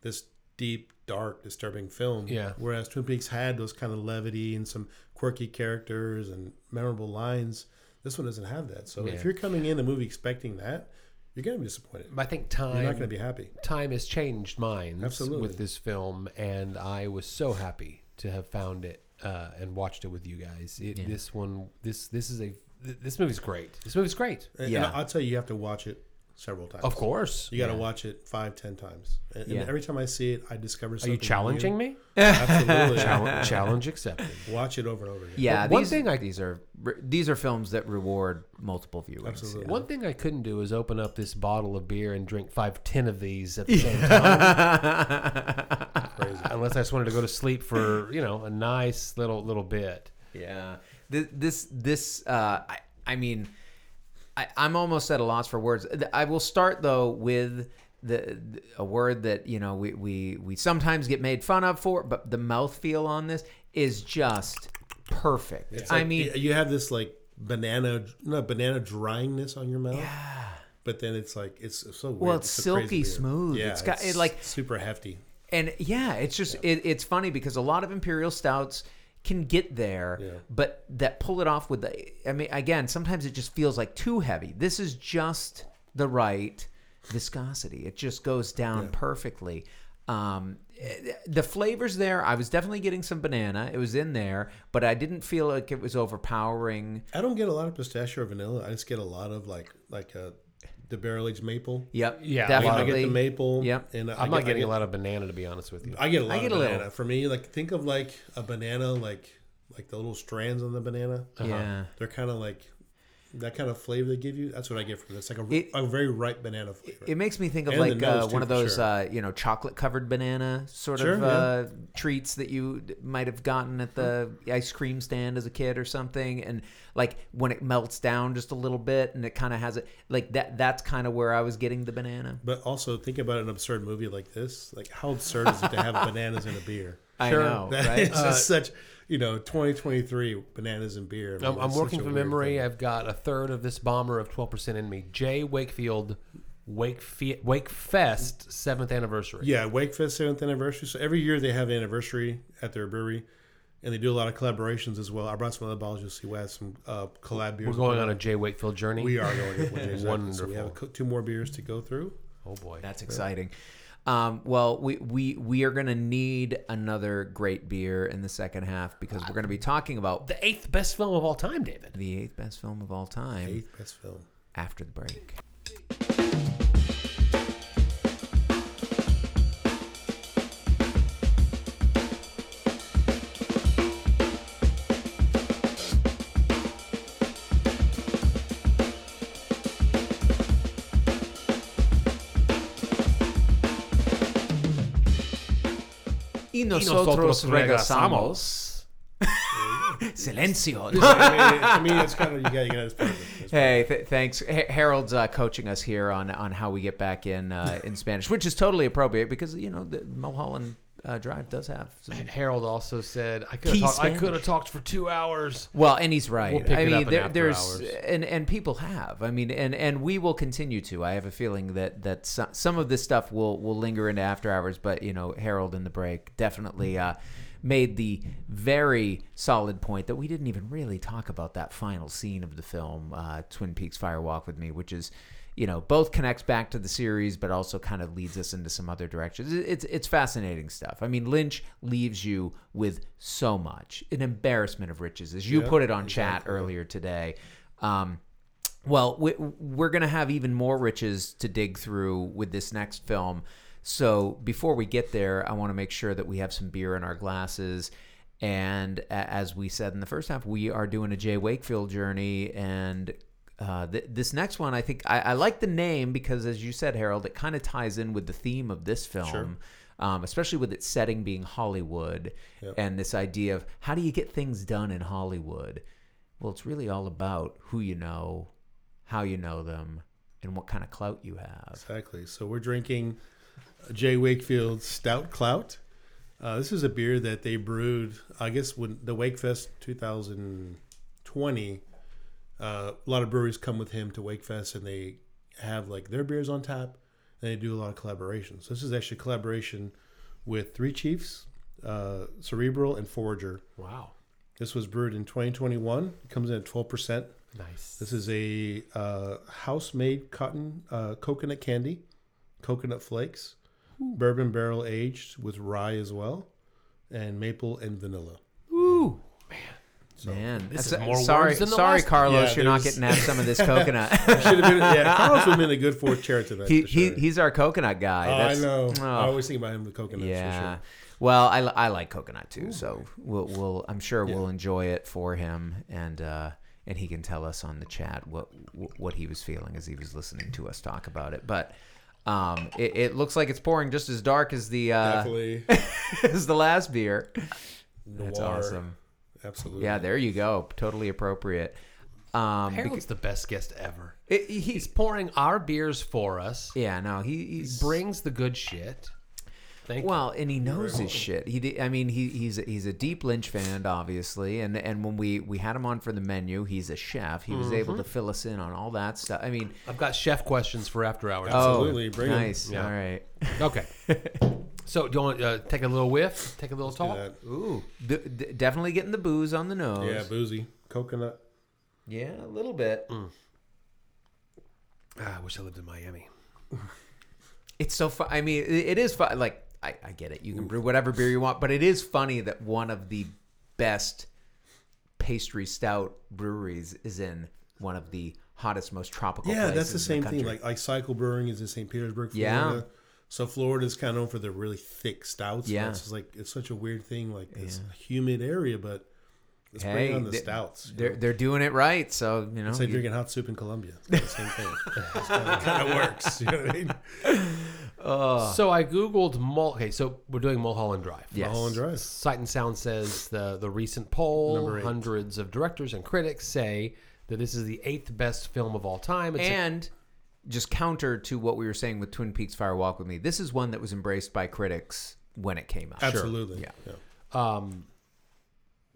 this deep dark disturbing film Yeah. whereas twin peaks had those kind of levity and some quirky characters and memorable lines this one doesn't have that so Yeah. if you're coming in the movie expecting that you're gonna be disappointed But I think time. you're not gonna be happy time has changed minds Absolutely. with this film, and I was so happy to have found it uh, and watched it with you guys. It, This one, this this is a th- this movie's great. This movie's great. And- Yeah. and i'll tell you you have to watch it several times Of course. you got to watch it five ten times and, and Yeah. every time i see it i discover something. Are you challenging new. me? absolutely Challenge, challenge accepted. watch it over and over again yeah. One these, thing I- these are these are films that reward multiple viewings. Absolutely. One thing I couldn't do is open up this bottle of beer and drink five, ten of these at the same time, crazy unless I just wanted to go to sleep for you know a nice little little bit. Yeah. This this this uh I, I mean I, I'm almost at a loss for words. I will start though with the, a word that you know we, we we sometimes get made fun of for, but the mouthfeel on this is just perfect. It's I like- mean, you have this like banana, no banana dryingness on your mouth. yeah. But then it's like it's so weird. Well, it's crazy silky smooth. Yeah, It's got- it, like- super hefty. And yeah, it's just it, it's funny because a lot of imperial stouts can get there, Yeah. but that pull it off with the. I mean, again, sometimes it just feels like too heavy. This is just the right viscosity. It just goes down perfectly. Um, the flavors there, I was definitely getting some banana. It was in there, but I didn't feel like it was overpowering. I don't get a lot of pistachio or vanilla. I just get a lot of like like uh, the barrel aged maple. Yep, Yeah, Definitely. I get the maple. Yep. and I I'm get, not getting I a get, lot of banana to be honest with you. I get a lot I get of a little. banana. For me, like think of like a banana, like like the little strands on the banana. Yeah. They're kind of like that kind of flavor they give you. That's what I get from this. Like a, It- a very ripe banana flavor. It makes me think of And like uh, one of those, sure. uh, you know, chocolate covered banana sort Sure, of yeah. uh, treats that you might have gotten at the ice cream stand as a kid or something. And like when it melts down just a little bit and it kind of has it like that, that's kind of where I was getting the banana. But also think about an absurd movie like this. Like how absurd is it to have bananas in a beer? I know, That right? is just such, you know, 2023 bananas and beer. I mean, I'm, I'm working from memory. thing. I've got a third of this bomber of 12% in me. Jay Wakefield, Wake Fe- Wake Fest seventh anniversary. Yeah, Wakefest seventh anniversary. So every year they have an anniversary at their brewery, and they do a lot of collaborations as well. I brought some other bottles. You'll see we have some uh, collab beers. We're going on a Jay Wakefield journey. We are going. Exactly. So we Wonderful. have two more beers to go through. Oh boy. That's exciting. Um, well, we, we we are going to need another great beer in the second half because we're going to be talking about the eighth best film of all time, David. the eighth best film of all time Eighth best film. after the break. Y nosotros regresamos. Silencio. I mean, I mean, it's kind of you got you got it's part of it. Hey, th- thanks. Ha- Harold's uh, coaching us here on on how we get back in uh, in Spanish, which is totally appropriate because you know the Mulholland uh, Drive does have. Some, And Harold also said, "I could Key have talked, I could have talked for two hours." well, and he's right. We'll I mean, there, there's and and people have. I mean, and and we will continue to. I have a feeling that that some, some of this stuff will will linger into after hours. But you know, Harold in the break definitely uh, made the very solid point that we didn't even really talk about that final scene of the film, uh, Twin Peaks: Fire Walk with Me, which is. You know, both connects back to the series, but also kind of leads us into some other directions. It's it's fascinating stuff. I mean, Lynch leaves you with so much, an embarrassment of riches, as you Yeah, put it on chat earlier today. Um, well, we, we're going to have even more riches to dig through with this next film. So before we get there, I want to make sure that we have some beer in our glasses. And as we said in the first half, we are doing a Jay Wakefield journey. And uh, th- this next one, I think I, I like the name because, as you said, Harold, it kind of ties in with the theme of this film. Sure. Um, especially with its setting being Hollywood Yep. and this idea of how do you get things done in Hollywood? Well, it's really all about who you know, how you know them, and what kind of clout you have. Exactly. So we're drinking Jay Wakefield Stout Clout. Uh, this is a beer that they brewed, I guess, when the Wakefest 2020. Uh, a lot of breweries come with him to Wakefest, and they have like their beers on tap, and they do a lot of collaborations. So this is actually a collaboration with Three Chiefs, uh, Cerebral, and Forager. Wow, This was brewed in 2021. It comes in at 12 percent. nice. This is a uh, house-made cotton uh, coconut candy, coconut flakes, bourbon barrel aged with rye as well, and maple and vanilla. Ooh, So, man, This That's is a- more sorry, the sorry, Carlos, Yeah, you're not getting to have some of this coconut. Should have been, yeah, Carlos would have been a good fourth chair tonight. he, for he he's our coconut guy. Oh, I know. oh. I always think about him with coconuts yeah. for sure. Well, I, I like coconut too, so we'll, we'll I'm sure Yeah. we'll enjoy it for him, and uh, and he can tell us on the chat what what he was feeling as he was listening to us talk about it. But um, it, it looks like it's pouring just as dark as the uh, as the last beer. That's awesome. Absolutely. Yeah, there you go. Totally appropriate. Um, Harold's the best guest ever. because- he- He's pouring our beers for us. yeah, no, he, He he's brings the good shit. Thank you. Well, and he knows his shit. He, I mean, he, he's a, he's a deep Lynch fan, obviously, and and when we we had him on for the menu, he's a chef. He was able to fill us in on all that stuff. I mean. I've got chef questions for after hours. Absolutely, oh, bring 'em. nice. Yeah. All right, Okay. So do you want to uh, take a little whiff? Take a little talk? that. ooh, d- d- definitely getting the booze on the nose. Yeah, boozy. Coconut. yeah, a little bit. Ah, I wish I lived in Miami. It's so fun. I mean, it, it is fun. Like, I, I get it. You can brew whatever beer you want, but it is funny that one of the best pastry stout breweries is in one of the hottest, most tropical. Yeah, places that's the in same thing. country. Like like Cycle Brewing is in St. Petersburg, Yeah. Florida. So Florida is kind of known for the really thick stouts. Yeah. Yeah, it's like it's such a weird thing. Like it's a humid area, but it's Hey, bringing on the they- stouts. they're know? they're doing it right. So you know, It's like you- drinking hot soup in Colombia. It's the same thing. it kind of works. You know what I mean? So I googled Mul. Okay, so we're doing Mulholland Drive. Yes. Mulholland Drive. Sight and Sound says the the recent poll, hundreds of directors and critics say that this is the eighth best film of all time. It's a- and just counter to what we were saying with Twin Peaks: Fire Walk with Me. This is one that was embraced by critics when it came out. Absolutely. Yeah. um,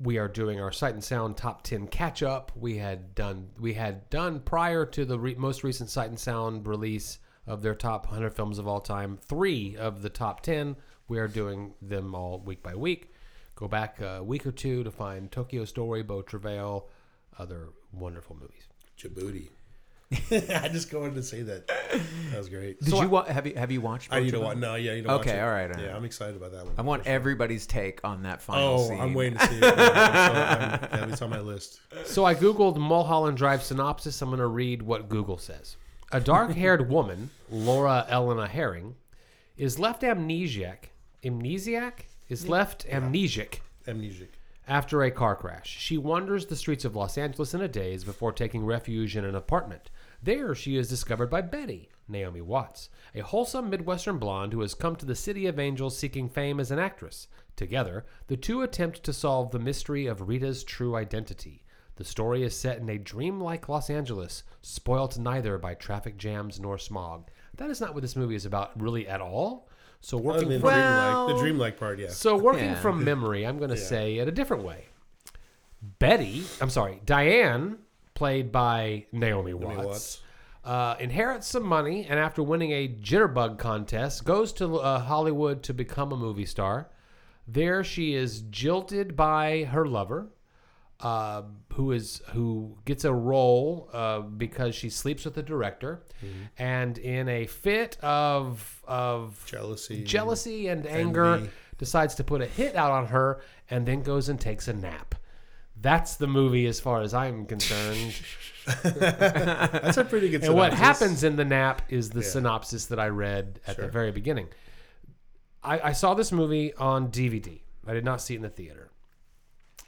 we are doing our Sight and Sound top ten catch up. We had done we had done prior to the re- most recent Sight and Sound release of their top 100 films of all time. Three of the top 10. We are doing them all week by week. Go back a week or two to find Tokyo Story, Beau Travail, other wonderful movies. Djibouti. I just wanted to say that. That was great. Did So you I- wa- have you have you watched? I need to Bojack? watch. No, yeah, I need to watch Okay, it. all right, all yeah. I'm excited about that one. I want sure. everybody's take on that final Oh, scene. I'm waiting to see it. Yeah, so I'm- yeah, it's on my list. So I googled Mulholland Drive synopsis. I'm going to read what Google says. A dark-haired woman, Laura Elena Harring, is left amnesiac. Amnesiac is left amnesic Amnesic. after a car crash. She wanders the streets of Los Angeles in a daze before taking refuge in an apartment. There, she is discovered by Betty, Naomi Watts, a wholesome Midwestern blonde who has come to the City of Angels seeking fame as an actress. Together, the two attempt to solve the mystery of Rita's true identity. The story is set in a dreamlike Los Angeles, spoilt neither by traffic jams nor smog. That is not what this movie is about, really, at all. So Other working than from, Well- dreamlike, the dreamlike part, yeah. so working Yeah. from memory, I'm going to say it a different way. Betty, I'm sorry, Diane, played by Naomi Watts, Watts. Uh, inherits some money and after winning a jitterbug contest, goes to uh, Hollywood to become a movie star. There, she is jilted by her lover, uh, who is who gets a role uh, because she sleeps with the director, and in a fit of of Jealousy. jealousy and anger, decides to put a hit out on her, and then goes and takes a nap. That's the movie, as far as I'm concerned. That's a pretty good and what happens in the nap is the synopsis that I read at the very beginning. I, I saw this movie on DVD. I did not see it in the theater.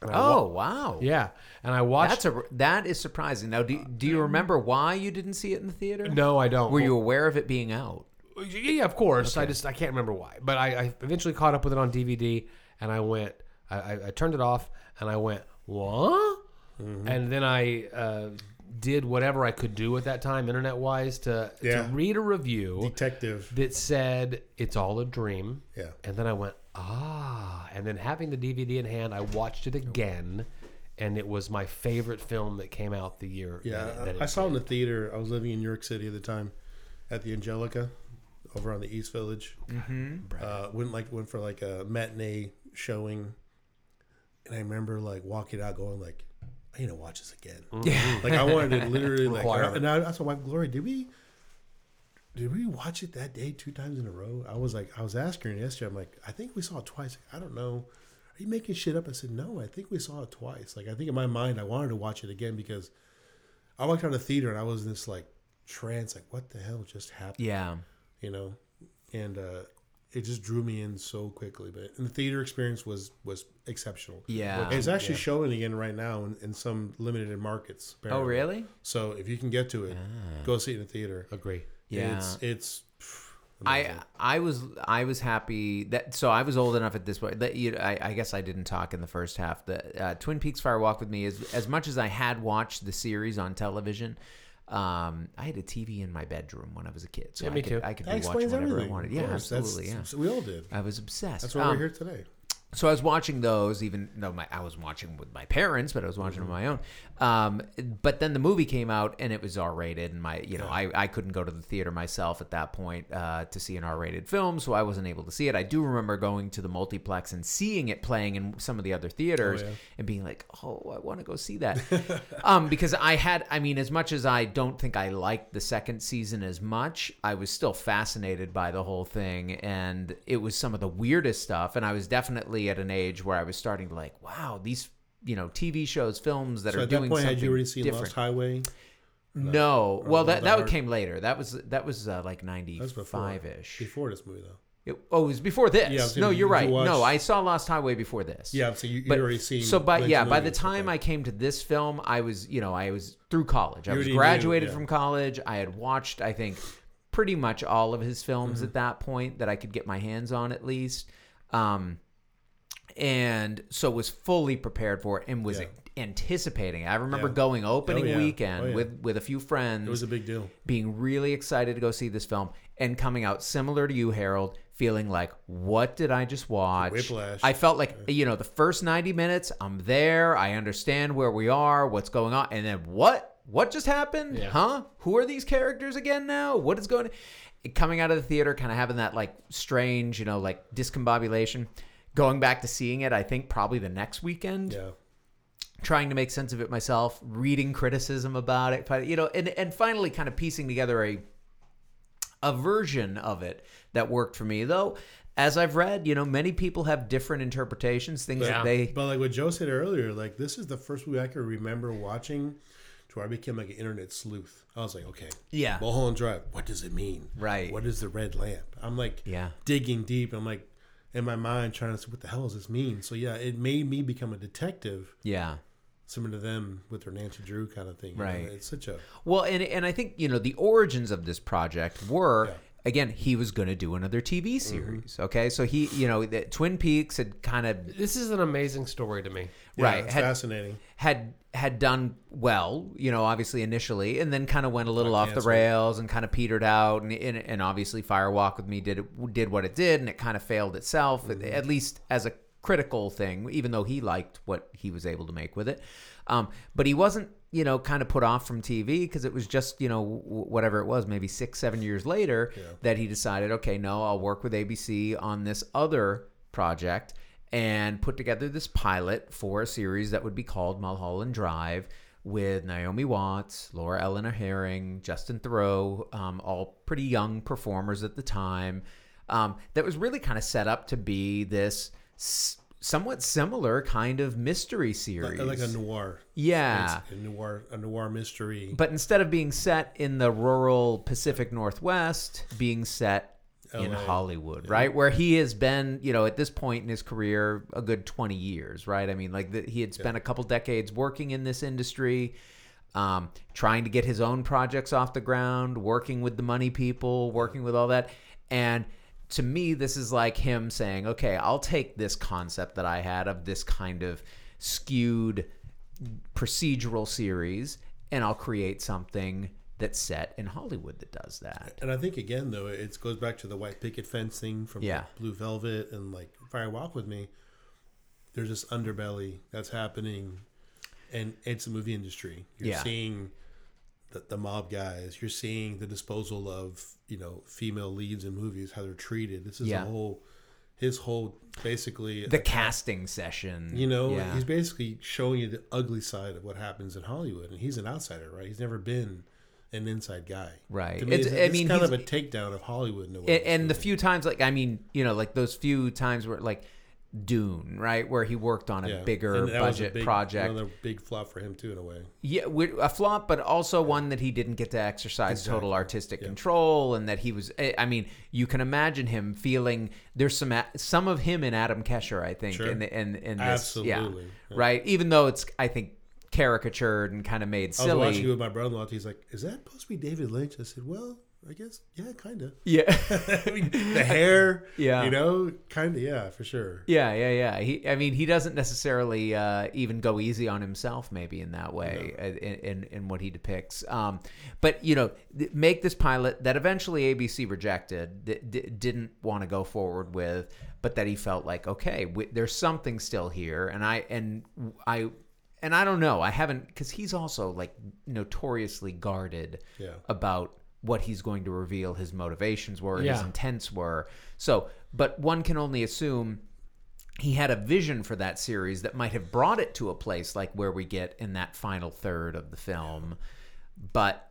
And I wa- Oh wow. yeah, and I watched. That's a that is surprising. Now, do, do you remember why you didn't see it in the theater? no, I don't. Were you aware of it being out? Yeah, of course. I just I can't remember why, but I, I eventually caught up with it on DVD, and I went. I, I, I turned it off, and I went what? Mm-hmm. And then I uh, did whatever I could do at that time, internet wise, to Yeah. to read a review Detective. that said it's all a dream. Yeah. And then I went ah, and then having the DVD in hand, I watched it again, and it was my favorite film that came out the year. Yeah, that, that I saw it in the theater. I was living in New York City at the time, at the Angelika, over on the East Village. Mm-hmm. Uh, went like went for like a matinee showing, and I remember like walking out, going like, "I need to watch this again." Yeah. Like I wanted to literally like, Requirement. and I asked my wife, "Glory, did we, did we watch it that day two times in a row?" I was like, I was asking her yesterday. I'm like, I think we saw it twice. I don't know. Are you making shit up? I said, no. I think we saw it twice. Like I think in my mind, I wanted to watch it again because I walked out of the theater and I was in this like trance, like what the hell just happened? Yeah. You know, and uh, it just drew me in so quickly. But and the theater experience was was exceptional. Yeah. And it's actually showing again right now in, in some limited markets. Oh, really? So if you can get to it, go see it in the theater. Agree. Yeah. It's it's. pff, I. I was I was happy that so I was old enough at this point that you I, I guess I didn't talk in the first half. The uh, Twin Peaks Fire Walk with Me is as much as I had watched the series on television. Um, I had a TV in my bedroom when I was a kid, so Yeah, I me could, too. I could that be watching whatever everything. I wanted. Yeah, course. Absolutely. Yeah, We all did. I was obsessed. That's why Um, we're here today. So I was watching those, even though my I was watching with my parents, but I was watching on my own. Um, but then the movie came out and it was R rated, and my you know I, I couldn't go to the theater myself at that point uh, to see an R rated film, so I wasn't able to see it. I do remember going to the multiplex and seeing it playing in some of the other theaters Oh, yeah. and being like, oh, I want to go see that, um, because I had I mean, as much as I don't think I liked the second season as much, I was still fascinated by the whole thing, and it was some of the weirdest stuff, and I was definitely at an age where I was starting to like, wow, these you know TV shows, films that So are at that doing point, something had you already seen different. Lost Highway? No, well that that came later. That was that was uh, like ninety five before. ish. Before this movie, though. Oh, it was before this. Yeah, no, you're right. watch- No, I saw Lost Highway before this. Yeah, so you, you But already seen. so, by yeah, by the time. I came to this film, I was, you know, I was through college. I was already knew, graduated yeah. from college. I had watched, I think, pretty much all of his films Mm-hmm. at that point that I could get my hands on, at least. Um, and so was fully prepared for it and was Yeah. anticipating. it. I remember Yeah. going opening Oh, yeah. weekend Oh, with with a few friends it was a big deal. being really excited to go see this film and coming out similar to you, Harold, feeling like, what did I just watch? Whiplash. I felt like, you know, the first 90 minutes, I'm there. I understand where we are, what's going on. And then what? What just happened? Huh? Who are these characters again now? What is going Coming out of the theater, kind of having that like strange, you know, like discombobulation. Going back to seeing it, I think probably the next weekend Yeah. trying to make sense of it myself, reading criticism about it, you know, and and finally kind of piecing together a a version of it that worked for me. Though, as I've read, you know, many people have different interpretations, things Yeah. that they But like what Joe said earlier, like this is the first movie I can remember watching to where I became like an internet sleuth. I was like, okay, Yeah. Mulholland Drive. What does it mean? Right. What is the red lamp? I'm like, Yeah. digging deep. I'm like, in my mind trying to see what the hell does this mean. So yeah, it made me become a detective, yeah. similar to them with their Nancy Drew kind of thing. you know? Right. It's such a Well, and and I think you know the origins of this project were Yeah. again, he was going to do another TV mm-hmm. series. Okay, so he, you know, the Twin Peaks had kind of This is an amazing story to me. Yeah, right it's had, fascinating. had had done well, you know, obviously initially, and then kind of went a little off the rails and kind of petered out, and, and and obviously Fire Walk with Me did did what it did, and it kind of failed itself, Mm-hmm. at least as a critical thing, even though he liked what he was able to make with it. Um, but he wasn't, you know, kind of put off from TV because it was just, you know, whatever it was, maybe six, seven years later that he decided, okay, no, I'll work with ABC on this other project and put together this pilot for a series that would be called Mulholland Drive with Naomi Watts, Laura Eleanor Harring, Justin Theroux, um, all pretty young performers at the time. Um, that was really kind of set up to be this s- somewhat similar kind of mystery series. Like, like a noir. yeah. It's a noir, a noir mystery. But instead of being set in the rural Pacific Northwest, being set in LA. Hollywood, right? Where he has been, you know, at this point in his career, a good 20 years, right? I mean, like the, he had spent a couple decades working in this industry, um, trying to get his own projects off the ground, working with the money people, working with all that. And to me, this is like him saying, okay, I'll take this concept that I had of this kind of skewed procedural series and I'll create something that's set in Hollywood that does that. And I think again though, it goes back to the white picket fence thing from Yeah. Blue Velvet and like Fire Walk with Me. There's this underbelly that's happening, and it's a movie industry. You're Yeah. seeing the, the mob guys. You're seeing the disposal of you know female leads in movies, how they're treated. This is Yeah. a whole, his whole basically The uh, casting session. You know, yeah. he's basically showing you the ugly side of what happens in Hollywood, and he's an outsider, right? He's never been an inside guy, Right. Me, It's- it's, I mean, kind of a takedown of Hollywood in a way. and, and the few times like I mean, you know, like those few times where like Dune, right, where he worked on a Yeah. bigger And that was a budget big- project. another big flop for him too, in a way. Yeah, a flop, but also one that he didn't get to exercise total Exactly. artistic control, and that he was. I I mean, you can imagine him feeling. There's some some of him in Adam Kesher, I think, Sure. in the, in in this, yeah, Absolutely. Yeah. right. Even though it's, I think, caricatured and kind of made silly. I was watching it with my brother-in-law. He's like, "Is that supposed to be David Lynch?" I said, "Well, I guess, yeah, kind of. yeah, I mean, the hair, Yeah. you know, kind of, yeah, for sure. yeah, yeah, yeah. He, I mean, he doesn't necessarily uh, even go easy on himself, maybe in that way, uh, in, in in what he depicts. Um, but you know, make this pilot that eventually ABC rejected, d- d- didn't want to go forward with, but that he felt like, okay, w- there's something still here, and I and I. And I don't know. I haven't because he's also like notoriously guarded Yeah. about what he's going to reveal his motivations were, his intents were. So, but one can only assume he had a vision for that series that might have brought it to a place like where we get in that final third of the film. But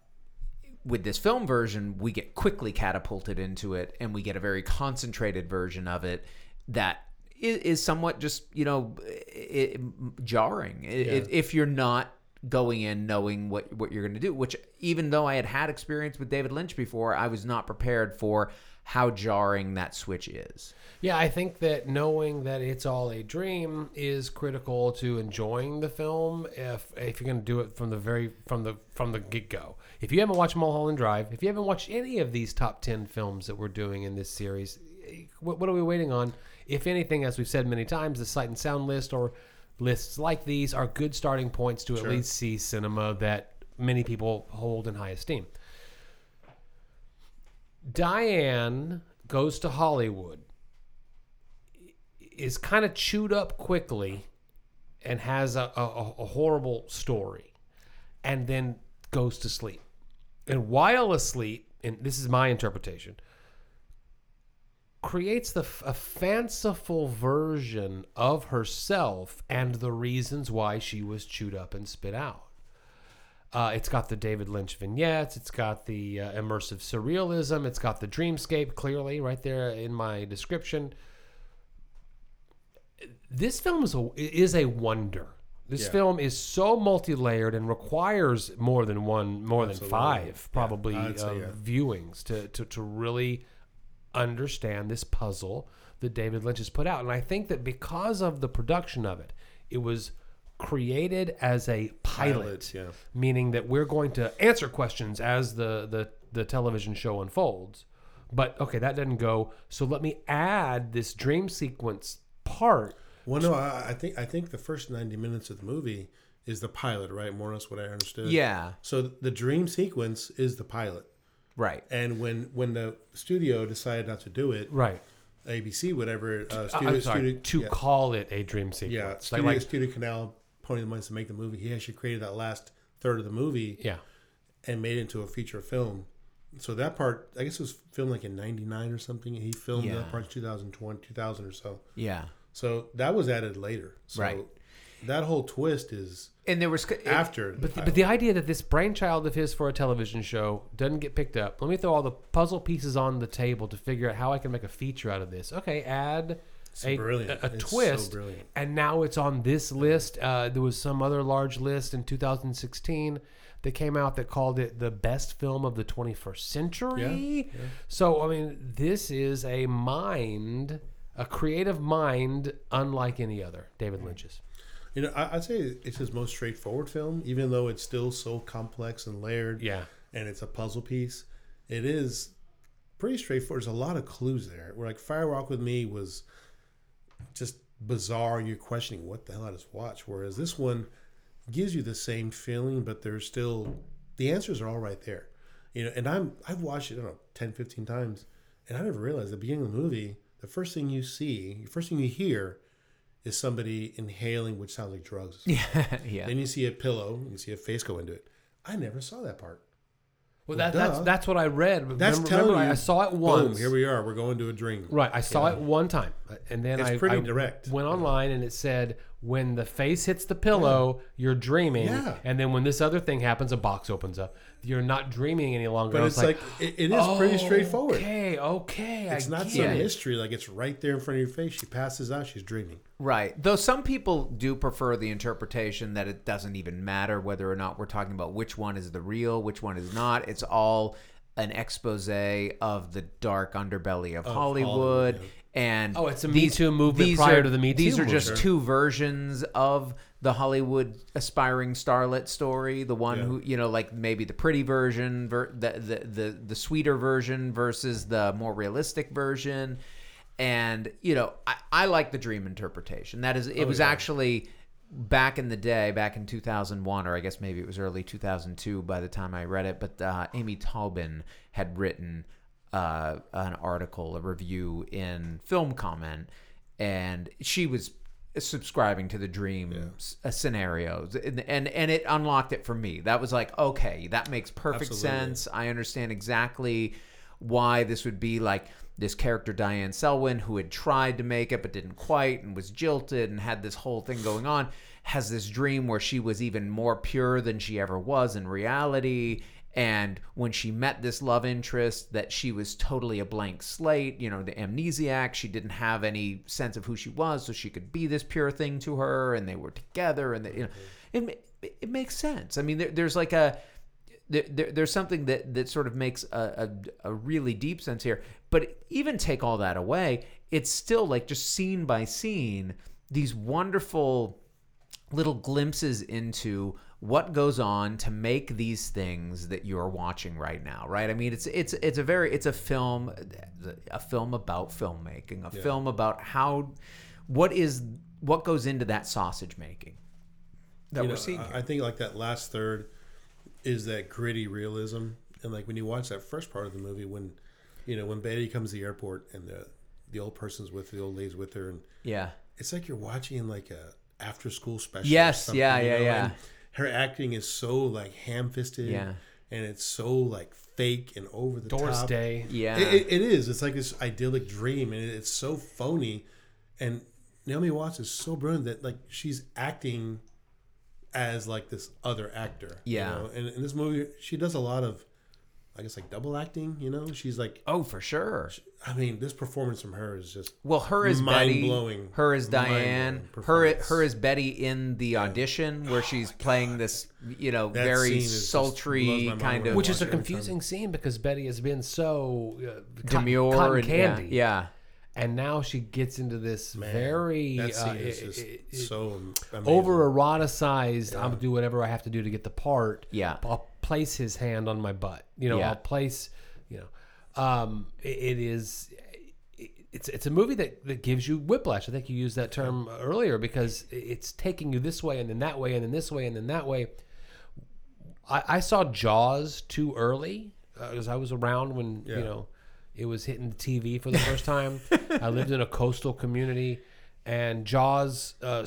with this film version, we get quickly catapulted into it and we get a very concentrated version of it that is, is somewhat just, you know, i i jarring I- if, if you're not going in knowing what, what you're going to do, which even though I had had experience with David Lynch before, I was not prepared for how jarring that switch is. Yeah, I think that knowing that it's all a dream is critical to enjoying the film. If if you're going to do it from the very from the from the get go, if you haven't watched Mulholland Drive, if you haven't watched any of these top ten films that we're doing in this series, eh, what, what are we waiting on? If anything, as we've said many times, the Sight and Sound list or lists like these are good starting points to at least see cinema that many people hold in high esteem. Diane goes to Hollywood is kind of chewed up quickly and has a, a, a horrible story and then goes to sleep. And while asleep, and this is my interpretation, creates the a fanciful version of herself and the reasons why she was chewed up and spit out. Uh, it's got the David Lynch vignettes. It's got the uh, immersive surrealism. It's got the dreamscape clearly right there in my description. This film is a is a wonder. This Yeah. film is so multi-layered and requires more than one, more than five, probably I'd say, uh, yeah. viewings to, to to really understand this puzzle that David Lynch has put out. And I think that because of the production of it, it was created as a pilot, Pilot, yeah. meaning that we're going to answer questions as the, the, the television show unfolds. But okay, that doesn't go. So let me add this dream sequence part. Well, no, I, I think I think the first ninety minutes of the movie is the pilot, right? More or less what I understood. Yeah. So the dream sequence is the pilot, Right. and when when the studio decided not to do it, Right. ABC, whatever, uh, studio, I'm sorry. studio, to yeah, call it a dream sequence. yeah, Like- studio, like, StudioCanal ponying the money to make the movie. He actually created that last third of the movie yeah. and made it into a feature film. So that part, I guess, it was filmed like in '99 or something. He filmed Yeah. that part in 2020, 2000 or so. Yeah. So that was added later. So Right. That whole twist is And there was it- after. But the, but the idea that this brainchild of his for a television show doesn't get picked up. Let me throw all the puzzle pieces on the table to figure out how I can make a feature out of this. Okay, add a, brilliant. a, a It's so twist, brilliant. and now it's on this list. Uh, there was some other large list in 2016 that came out that called it the best film of the 21st century. So I mean, this is a mind, a creative mind, unlike any other. David Lynch's. You know, I, I'd say it's his most straightforward film, even though it's still so complex and layered. Yeah. And it's a puzzle piece. It is pretty straightforward. There's a lot of clues there. Where like Fire with Me was just bizarre. You're questioning what the hell I just watched. Whereas this one gives you the same feeling, but there's still the answers are all right there. You know, and I'm I've watched it, I don't know, 10, 15 times, and I never realized at the beginning of the movie, the first thing you see, the first thing you hear is somebody inhaling, which sounds like drugs. yeah. yeah. Then you see a pillow, you see a face go into it. I never saw that part. Well, Well, that, that's that's what I read. That's remember, telling remember, I- you. I saw it Boom, once. here we are. We're going to a dream. Right, I saw it one time, and then It's I, pretty I direct. went online and it said when the face hits the pillow, you're dreaming, Yeah. and then when this other thing happens, a box opens up. You're not dreaming any longer. But it's was like, it, it is pretty straightforward. Okay, okay, It's I not get some it. mystery. Like it's right there in front of your face. She passes out. She's dreaming. Right. Though some people do prefer the interpretation that it doesn't even matter whether or not we're talking about which one is the real, which one is not. It's all an expose of the dark underbelly of, Hollywood. Hollywood. And Oh, it's a Me Too movement these prior are- to the Me These Too are just movement. two versions of the Hollywood aspiring starlet story. The one Yeah. who, you know, like maybe the pretty version, ver- the, the the the sweeter version versus the more realistic version. And you know, I, I like the dream interpretation. That is, it oh, was Oh, yeah. actually back in the day, back in 2001, or I guess maybe it was early 2002 by the time I read it. But uh, Amy Taubin had written uh, an article, a review in Film Comment, and she was subscribing to the dream s- uh, scenarios and, and and it unlocked it for me that was like okay that makes perfect Absolutely. sense i understand exactly why this would be like this character Diane Selwyn who had tried to make it but didn't quite and was jilted and had this whole thing going on has this dream where she was even more pure than she ever was in reality and when she met this love interest that she was totally a blank slate you know the amnesiac she didn't have any sense of who she was so she could be this pure thing to her and they were together and they, you know it, it makes sense i mean there, there's like a there, there, there's something that, that sort of makes a, a, a really deep sense here. But even take all that away, it's still like just scene by scene, these wonderful little glimpses into what goes on to make these things that you're watching right now right i mean it's it's it's a very it's a film a film about filmmaking a film about how what is what goes into that sausage making that You we're know, seeing here. I think like that last third is that gritty realism, and like when you watch that first part of the movie, when you know when Betty comes to the airport and the the old person's with the old lady's with her, and yeah it's like you're watching like a after school special. or Yes, something, yeah, yeah, know, yeah. and her acting is so like ham fisted, Yeah. and it's so like fake and over the Doris top. Day. yeah It, it, it is. It's like this idyllic dream, and it's so phony. And Naomi Watts is so brilliant that like she's acting as like this other actor. you Yeah. know? And in this movie, she does a lot of, I guess, like double acting. You know, she's like, oh for sure I mean, this performance from her is just Well, her is Betty. Mind-blowing. Her is Diane. Her her is Betty in the audition where she's playing this, you know, That very scene is just sultry blows my mind kind when I of Which is a watch it confusing scene because Betty has been so uh, demure cotton and candy, yeah, and now she gets into this Man, very that scene uh, is it- just it- it- so over eroticized. I'll do whatever I have to do to get the part. Yeah. I'll place his hand on my butt. You know, Yeah. I'll place. You know, Um, it, it is. It's, it's a movie that, that gives you whiplash. I think you used that term earlier because it's taking you this way and then that way and then this way and then that way. I, I saw Jaws too early because I was around when Yeah. you know it was hitting the TV for the first time. I lived in a coastal community, and Jaws uh,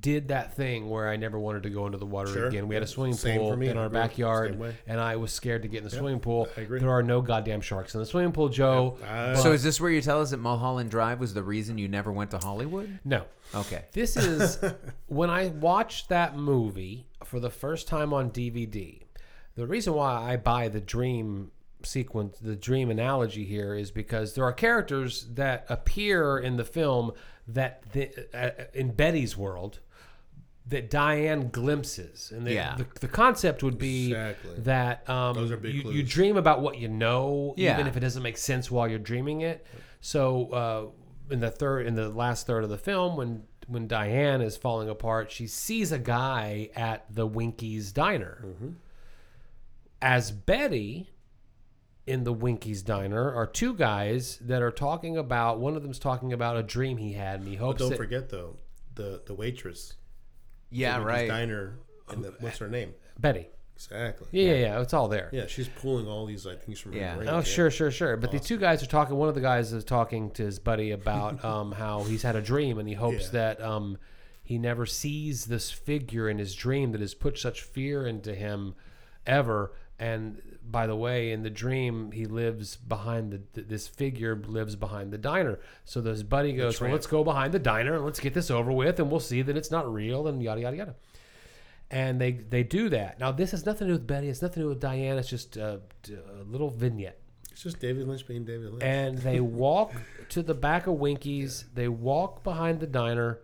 did that thing where I never wanted to go into the water Sure. again. We had a swimming Same pool me. in our backyard, and I was scared to get in the swimming pool. I agree. There are no goddamn sharks in the swimming pool, Joe. I- So is this where you tell us that Mulholland Drive was the reason you never went to Hollywood? No. Okay. This is when I watched that movie for the first time on DVD. The reason why I buy the dream sequence, the dream analogy here, is because there are characters that appear in the film that the, uh, in Betty's world that Diane glimpses, and the, Yeah. the, the concept would be Exactly. that um, Those are big you, you dream about what you know, Yeah. even if it doesn't make sense while you're dreaming it. So uh, in the third, in the last third of the film, when when Diane is falling apart, she sees a guy at the Winkies diner. Mm-hmm. As Betty. In the Winkies diner are two guys that are talking about. One of them's talking about a dream he had, and he hopes. But hopes don't that forget though, the the waitress. Yeah, Winky's right. Diner. And the, what's her name? Betty. Exactly. Yeah, yeah, yeah. It's all there. Yeah, she's pulling all these like things from her Yeah. brain. Oh, sure, sure, sure. But these two guys are talking. One of the guys is talking to his buddy about um, how he's had a dream and he hopes Yeah. that um, he never sees this figure in his dream that has put such fear into him ever. And by the way, in the dream, he lives behind the th- this figure lives behind the diner. So this buddy goes, "Well, let's go behind the diner and let's get this over with, and we'll see that it's not real." And yada yada yada and they they do that. Now this has nothing to do with Betty. It's nothing to do with Diane. It's just uh, a, a little vignette. It's just David Lynch being David Lynch. And they walk to the back of Winkies. They walk behind the diner,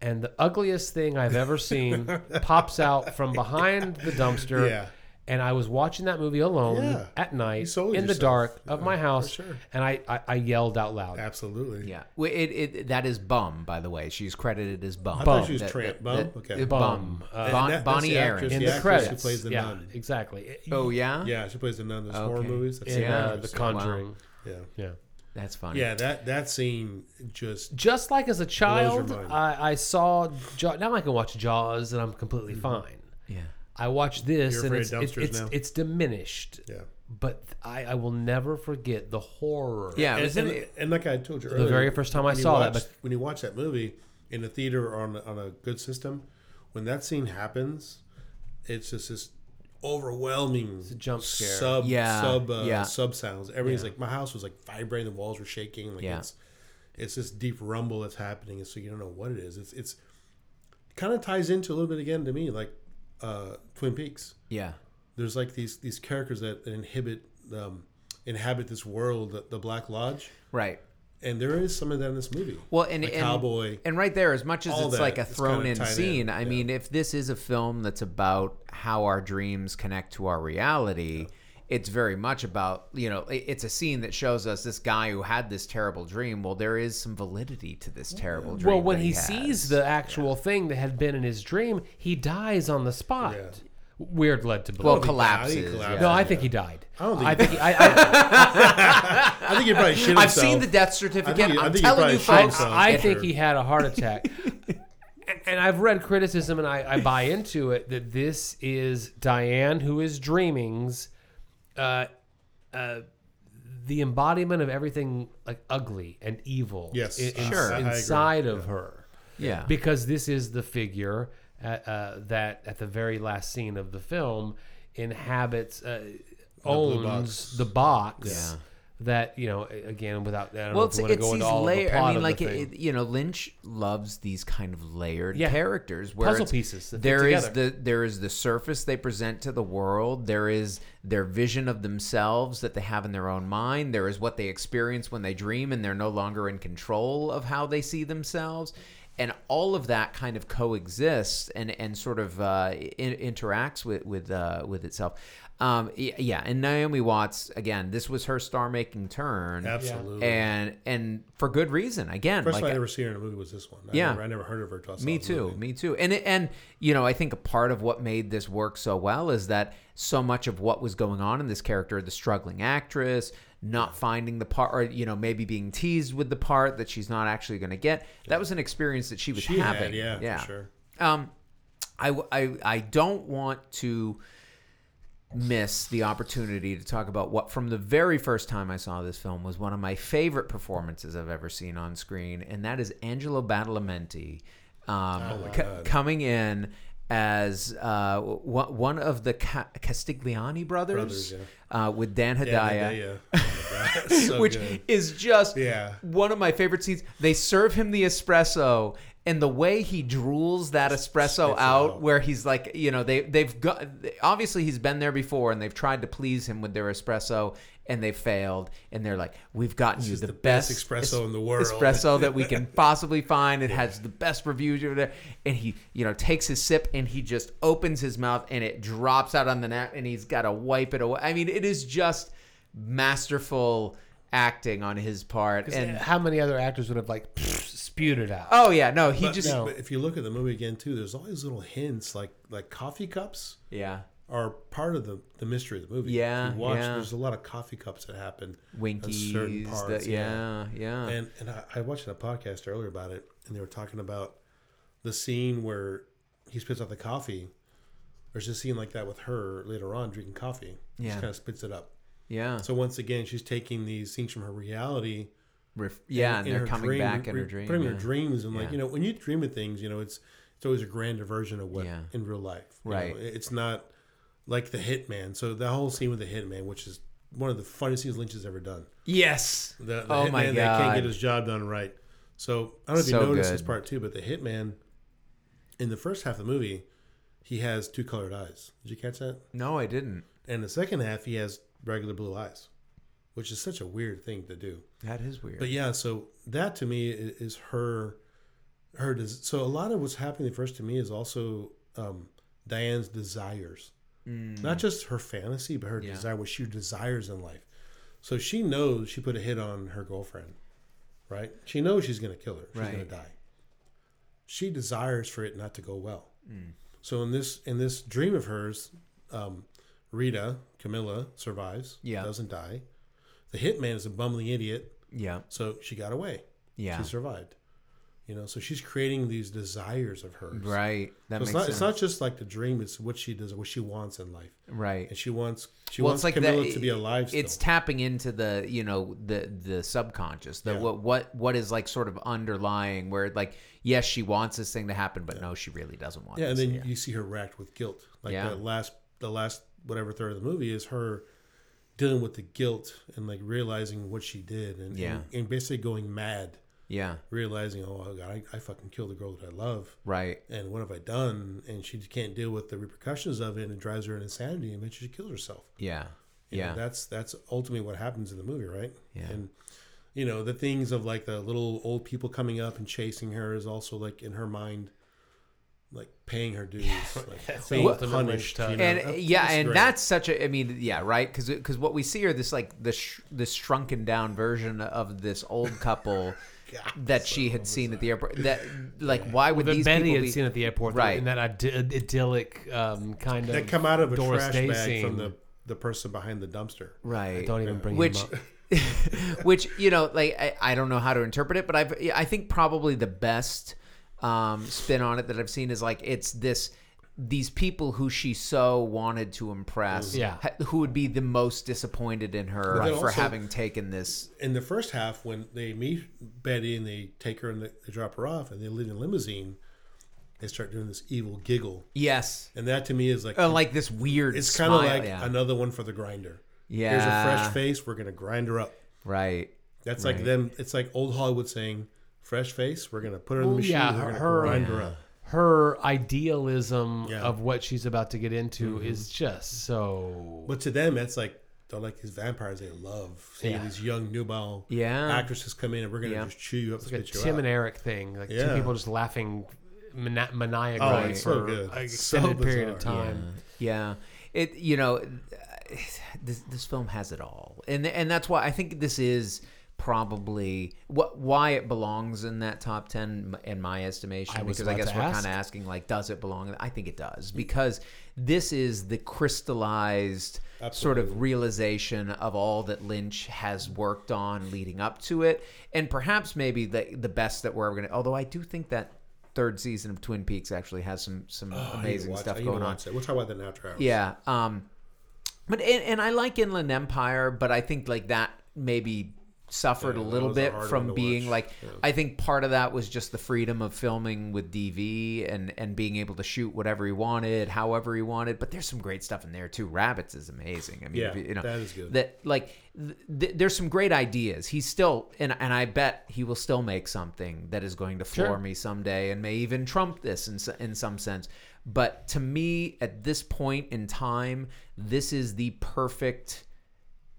and the ugliest thing I've ever seen pops out from behind the dumpster. Yeah. And I was watching that movie alone Yeah. at night sold in the yourself. dark of Yeah, my house, sure. and I, I, I yelled out loud. Absolutely. Yeah, Well, it, it that is Bum, by the way. She's credited as Bum. I Bum. thought she was That- Tramp. Bum? that- okay. Bum. Bum. Uh, Bon- that- Bonnie the Aaron. in the the, credits, who plays the yeah, nun. exactly. Oh yeah, Yeah, she plays the nun. In those horror movies. That's in the uh, actress. The Conjuring. Yeah. Yeah. that's funny. Yeah, that that scene just just like as a child. I, I saw Jaw- now I can watch Jaws and I'm completely Mm-hmm. fine. Yeah. I watch this You're and it's it's it's, it's diminished, yeah. but I, I will never forget the horror. Yeah, it And, and, and like I told you earlier, the very first time I when you saw that, but- when you watch that movie in a theater or on on a good system, when that scene happens, it's just this overwhelming a jump scare. sub Yeah, sub uh, yeah. sub sounds. Everything's like my house was like vibrating, the walls were shaking. Like Yeah. it's it's this deep rumble that's happening, and so you don't know what it is. It's it's kind of ties into a little bit again to me like uh, Twin Peaks. yeah. There's like these these characters that inhibit um, inhabit this world, the, the Black Lodge, Right. and there is some of that in this movie. Well, and, the and cowboy. and right there, as much as it's that, like a thrown in tied in, scene, I yeah. mean, if this is a film that's about how our dreams connect to our reality, it's very much about you know, it's a scene that shows us this guy who had this terrible dream. Well, there is some validity to this terrible dream. Well, when that he sees the actual thing that had been in his dream, he dies on the spot. Yeah. Weird led to believe. well, he died, collapses. yeah. no, I think he died. I don't think I he think he, I, I, I think he probably shit I've seen the death certificate. I think he- I I'm think telling probably you, folks. himself. I think sure. he had a heart attack. and I've read criticism, and I, I buy into it that this is Diane, who is dreaming's, uh, uh, the embodiment of everything like ugly and evil. Yes. in- in- Sure. I- I agree. inside of her. Yeah. because this is the figure at, uh, that at the very last scene of the film inhabits uh, blue owns box. the box Yeah. That you know again without I don't well, know it's, if we it's go these into all layer. the I mean, like it, you know, Lynch loves these kind of layered Yeah. characters, where Puzzle pieces There is the there is the surface they present to the world. There is their vision of themselves that they have in their own mind. There is what they experience when they dream, and they're no longer in control of how they see themselves. And all of that kind of coexists and, and sort of uh, in, interacts with with uh, with itself. Um, yeah, and Naomi Watts again. This was her star-making turn, Absolutely. and and for good reason. Again, First like time I ever seen her in a movie was this one. I Yeah. never, I never heard of her. Till I saw me too, movie. me too. And and you know, I think a part of what made this work so well is that so much of what was going on in this character, the struggling actress, not finding the part, or you know, maybe being teased with the part that she's not actually going to get. That was an experience that she was She having. had, yeah, yeah. for sure. Um, I, I, I don't want to miss the opportunity to talk about what from the very first time I saw this film was one of my favorite performances I've ever seen on screen, and that is Angelo Badalamenti um, my co- coming in as uh, one one of the Ca- Castigliane brothers, Brothers, uh, with Dan Hedaya. Yeah. Oh God. So which good. is just Yeah. one of my favorite scenes. They serve him the espresso, and the way he drools that espresso out, out. where he's like, you know, they they've got obviously he's been there before, and they've tried to please him with their espresso, and they failed, and they're like, we've gotten you the, the best best espresso es- in the world." espresso that we can possibly find. It has the best reviews over there, and he, you know, takes his sip and he just opens his mouth and it drops out on the net, and he's got to wipe it away. I mean, it is just masterful acting on his part, and uh, how many other actors would have like spewed it out? oh yeah, no, he But, just no. but if you look at the movie again too, there's all these little hints, like like coffee cups yeah, are part of the, the mystery of the movie. Yeah, If you watch, yeah. there's a lot of coffee cups that happen. in Winkies, certain the- parts, yeah, yeah, And and I, I watched a podcast earlier about it, and they were talking about the scene where he spits out the coffee. There's a scene like that with her later on drinking coffee. She Yeah. just kind of spits it up. yeah, So once again, she's taking these things from her reality. Ref- yeah, and, in they're coming dream, back in her dream. putting yeah. her dreams, and like you know, when you dream of things, you know, it's it's always a grander version of what Yeah. in real life. you Right. know. It's not like the Hitman. So the whole scene with the Hitman, which is one of the funniest scenes Lynch has ever done. Yes. The, the Oh hitman my that can't get his job done right. So I don't know if So you noticed this part too, but the hitman in the first half of the movie, he has two colored eyes. Did you catch that? No, I didn't. And the second half, he has regular blue eyes, which is such a weird thing to do. That is weird. But yeah, so that to me is her, her. des- So a lot of what's happening first to me is also um, Diane's desires, not just her fantasy, but her Mm. Yeah. desire, what she desires in life. So she knows she put a hit on her girlfriend, right? She knows she's going to kill her. She's going to die. She desires for it not to go well. Mm. So in this in this dream of hers, um, Rita Camilla survives. Yeah. doesn't die. The hitman is a bumbling idiot. yeah, So she got away. yeah, She survived. You know, so she's creating these desires of hers. right. That So makes it's not sense. it's not just like the dream, it's what she does, what she wants in life. right. And she wants she Well, wants like Camilla that- to be alive still. It's tapping into the you know the the subconscious, the Yeah. what what what is like sort of underlying where like yes she wants this thing to happen, but no she really doesn't want. yeah, and then you see her racked with guilt. Like Yeah. the last the last whatever third of the movie is her dealing with the guilt and like realizing what she did and Yeah. and, and basically going mad, yeah, realizing, oh God, I, I fucking killed the girl that I love. right. And what have I done? And she can't deal with the repercussions of it and it drives her into insanity and eventually she kills herself. Yeah, You know, yeah, that's that's ultimately what happens in the movie, right? Yeah. And you know, the things of like the little old people coming up and chasing her is also like in her mind like paying her dues, like being punished. You know? and yeah, that's and great. that's such a. I mean, yeah, right? Because what we see are this like this sh- this shrunken down version of this old couple that she had seen at the airport. That like, why would that these Betty people had be? seen at the airport, Right. In that id- idyllic um, kind of that come out of a Doris trash Day bag scene. from the the person behind the dumpster. right? Don't even bring which him up. which you know like I, I don't know how to interpret it but i've i think probably the best um spin on it that i've seen is like it's this these people who she so wanted to impress Yeah. ha- who would be the most disappointed in her But then for also- having taken this In the first half, when they meet Betty and they take her and they, they drop her off and they leave in a limousine, they start doing this evil giggle, yes and that to me is like uh, like this weird it's kind of like yeah, another one for the grinder. yeah Here's a fresh face. We're gonna grind her up. right That's Right. like them. It's like old Hollywood saying, "Fresh face. We're gonna put her in the Well, machine. yeah, we're gonna her- grind her up." Her idealism Yeah. of what she's about to get into mm-hmm. is just so. But to them, it's like they're like these vampires. They love seeing Yeah. these young nubile Yeah. actresses come in, and we're gonna Yeah. just chew you up, It's like a spit Tim out. and Eric thing, like two people just laughing mani- maniacally Oh, it's for so good. an So extended period of bizarre. time. Yeah, it you know, this this film has it all, and and that's why I think this is probably what why it belongs in that top 10 in my estimation I because I guess we're kind of asking like does it belong I think it does because this is the crystallized sort of realization of all that Lynch has worked on leading up to it and perhaps maybe the the best that we're ever going to although I do think that third season of Twin Peaks actually has some some Oh, I need to amazing stuff I need to going on that. We'll talk about that after hours. yeah. Um, but and, and I like Inland Empire, but I think like that maybe suffered Yeah, a little bit from being watch. like Yeah. I think part of that was just the freedom of filming with DV and and being able to shoot whatever he wanted, however he wanted. But there's some great stuff in there too. Rabbits is amazing. I mean, Yeah, you, you know that is good. That like th- th- there's some great ideas. He's still and and I bet he will still make something that is going to floor Sure. me someday and may even trump this in in some sense. But to me, at this point in time, this is the perfect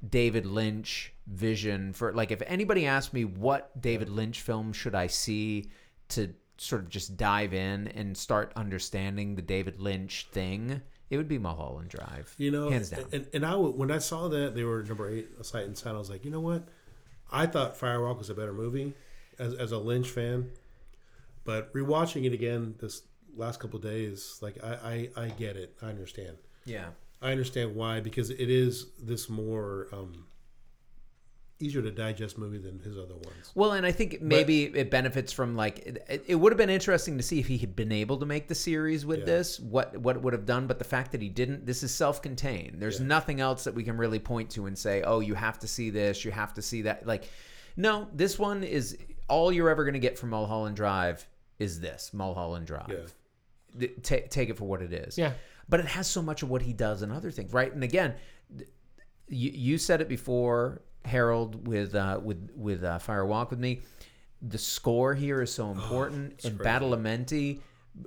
David Lynch vision for like if anybody asked me what David Lynch film should I see to sort of just dive in and start understanding the David Lynch thing, it would be Mulholland Drive. You know, hands down. And, and I when I saw that they were number eight, a sight and sound, I was like, you know what? I thought Firewalk was a better movie as, as a Lynch fan, but rewatching it again this last couple of days, like I, I I get it. I understand. yeah. I understand why because it is this more um, easier to digest movie than his other ones. Well, and I think maybe it benefits from like it, it would have been interesting to see if he had been able to make the series with Yeah. this, what what it would have done. But the fact that he didn't, this is self-contained. There's Yeah. nothing else that we can really point to and say, oh, you have to see this, you have to see that. Like, no, this one is all you're ever going to get from Mulholland Drive is this Mulholland Drive. Yeah. Th- ta- take it for what it is. Yeah. But it has so much of what he does and other things, right? And again, you, you said it before, Harold, with uh, with with uh, Fire Walk with Me. The score here is so important, Oh, and crazy. Badalamenti,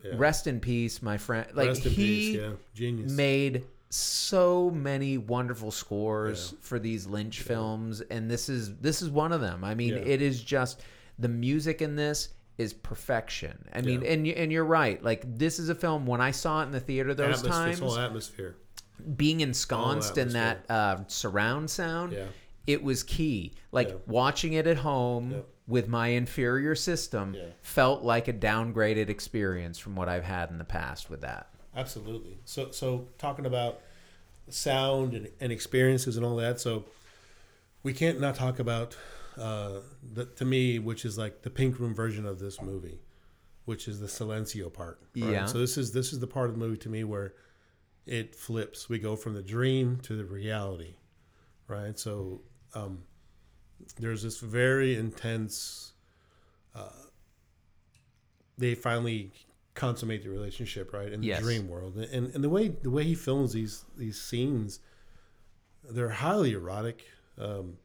Yeah. rest in peace, my friend. Like Rest in he peace. Yeah, genius. made so many wonderful scores Yeah. for these Lynch films, and this is this is one of them. I mean, it is just the music in this is perfection. I mean, Yeah. and and you're right. Like this is a film when I saw it in the theater those atmosphere, times, all atmosphere. being ensconced in that uh, surround sound, Yeah. it was key. Like Yeah. watching it at home with my inferior system felt like a downgraded experience from what I've had in the past with that. Absolutely. So, so talking about sound and, and experiences and all that. So, we can't not talk about uh, the, to me, which is like the pink room version of this movie, which is the silencio part. right? Yeah. So this is this is the part of the movie to me where it flips. We go from the dream to the reality, right? So um, there's this very intense. Uh, they finally consummate the relationship, right, in Yes. the dream world, and and the way the way he films these these scenes, they're highly erotic, um,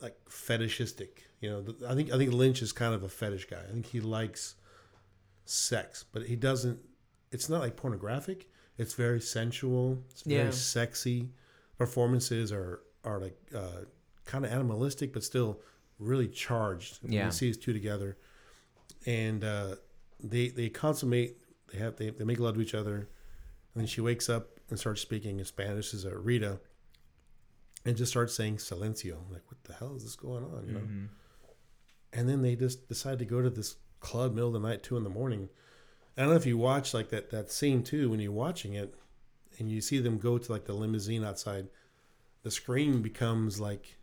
like fetishistic. You know, I think I think Lynch is kind of a fetish guy. I think he likes sex, but he doesn't. It's not like pornographic. It's very sensual. It's very Yeah. sexy. Performances are are like uh, kind of animalistic, but still really charged. when Yeah. you see these two together, and uh, they they consummate. They have they, they make love to each other, and then she wakes up and starts speaking in Spanish. Is uh, Rita, and just starts saying silencio. I'm like, what the hell is this going on? You know. Mm-hmm. And then they just decide to go to this club middle of the night, two in the morning. I don't know if you watch like that that scene too when you're watching it, and you see them go to like the limousine outside. The screen becomes like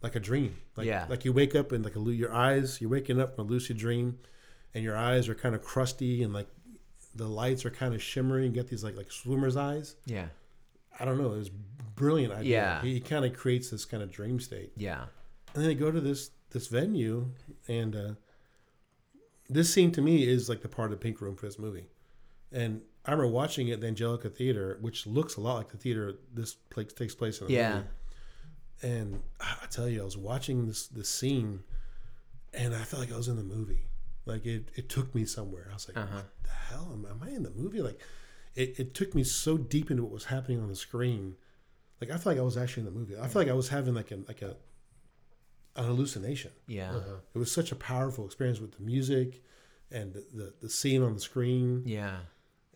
like a dream. Like, Yeah. Like you wake up and like a, your eyes, you're waking up from a lucid dream, and your eyes are kind of crusty and like the lights are kind of shimmering. You get these like like swimmer's eyes. Yeah. I don't know. It was brilliant idea. Yeah. He, kind of creates this kind of dream state. Yeah. And then they go to this this venue, and uh, this scene to me is like the part of the pink room for this movie. And I remember watching it at the Angelika Theater, which looks a lot like the theater this place takes place in Yeah. movie. And I I tell you, I was watching this this scene, and I felt like I was in the movie. Like it, it took me somewhere. I was like, Uh-huh. what the hell? Am, am I in the movie? Like, it, it took me so deep into what was happening on the screen. Like I felt like I was actually in the movie. I felt like I was having like a like a an hallucination. Yeah. Uh-huh. It was such a powerful experience with the music and the, the, the scene on the screen Yeah.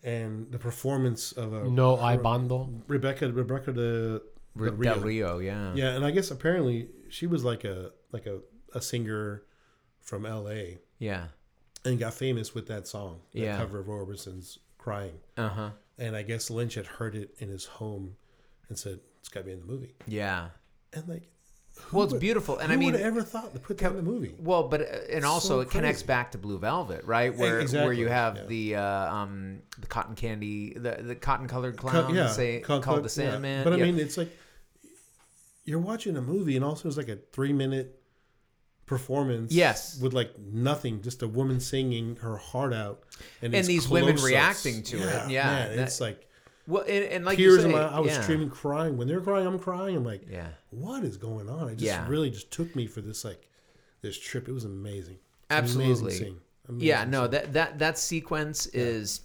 and the performance of a No hay banda. Rebekah Rebekah de Del Rio. Rio, yeah. Yeah, and I guess apparently she was like a like a, a singer from L.A. Yeah. and got famous with that song, that Yeah. cover of Roy Orbison's "Crying." Uh huh. And I guess Lynch had heard it in his home and said, "It's got to be in the movie." Yeah. And like, Well, it's would- beautiful, and I mean, would have ever thought to put that in the movie? Well, but uh, and also So it connects back to Blue Velvet, right? Where where you have yeah. the uh, um the cotton candy, the the cotton colored Co- clown, say, co- called co- the yeah. Sandman. But I Yeah. mean, it's like you're watching a movie, and also it's like a three minute performance. Yes. with like nothing, just a woman singing her heart out, And these these women close-ups. reacting to it. Yeah, man, that- it's like well, and, and like tears say, in my. I was yeah. streaming, crying when they're crying. I'm crying. I'm like, Yeah, what is going on? It just Yeah. really just took me for this like this trip. It was amazing. An Amazing absolutely. scene. Yeah, Amazing no, scene. that that that sequence is,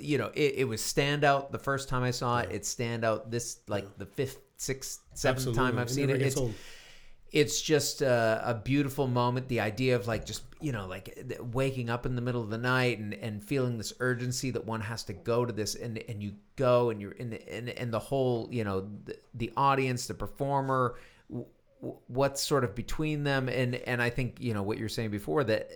you know, it, it was standout the first time I saw it. It stand out this like the fifth, sixth, seventh Absolutely. time I've seen never it. It's old. It's just a, a beautiful moment. The idea of like just you know like waking up in the middle of the night and, and feeling this urgency that one has to go to this and and you go and you're in the, and and the whole you know the, the audience, the performer, w- what's sort of between them and and I think you know what you're saying before that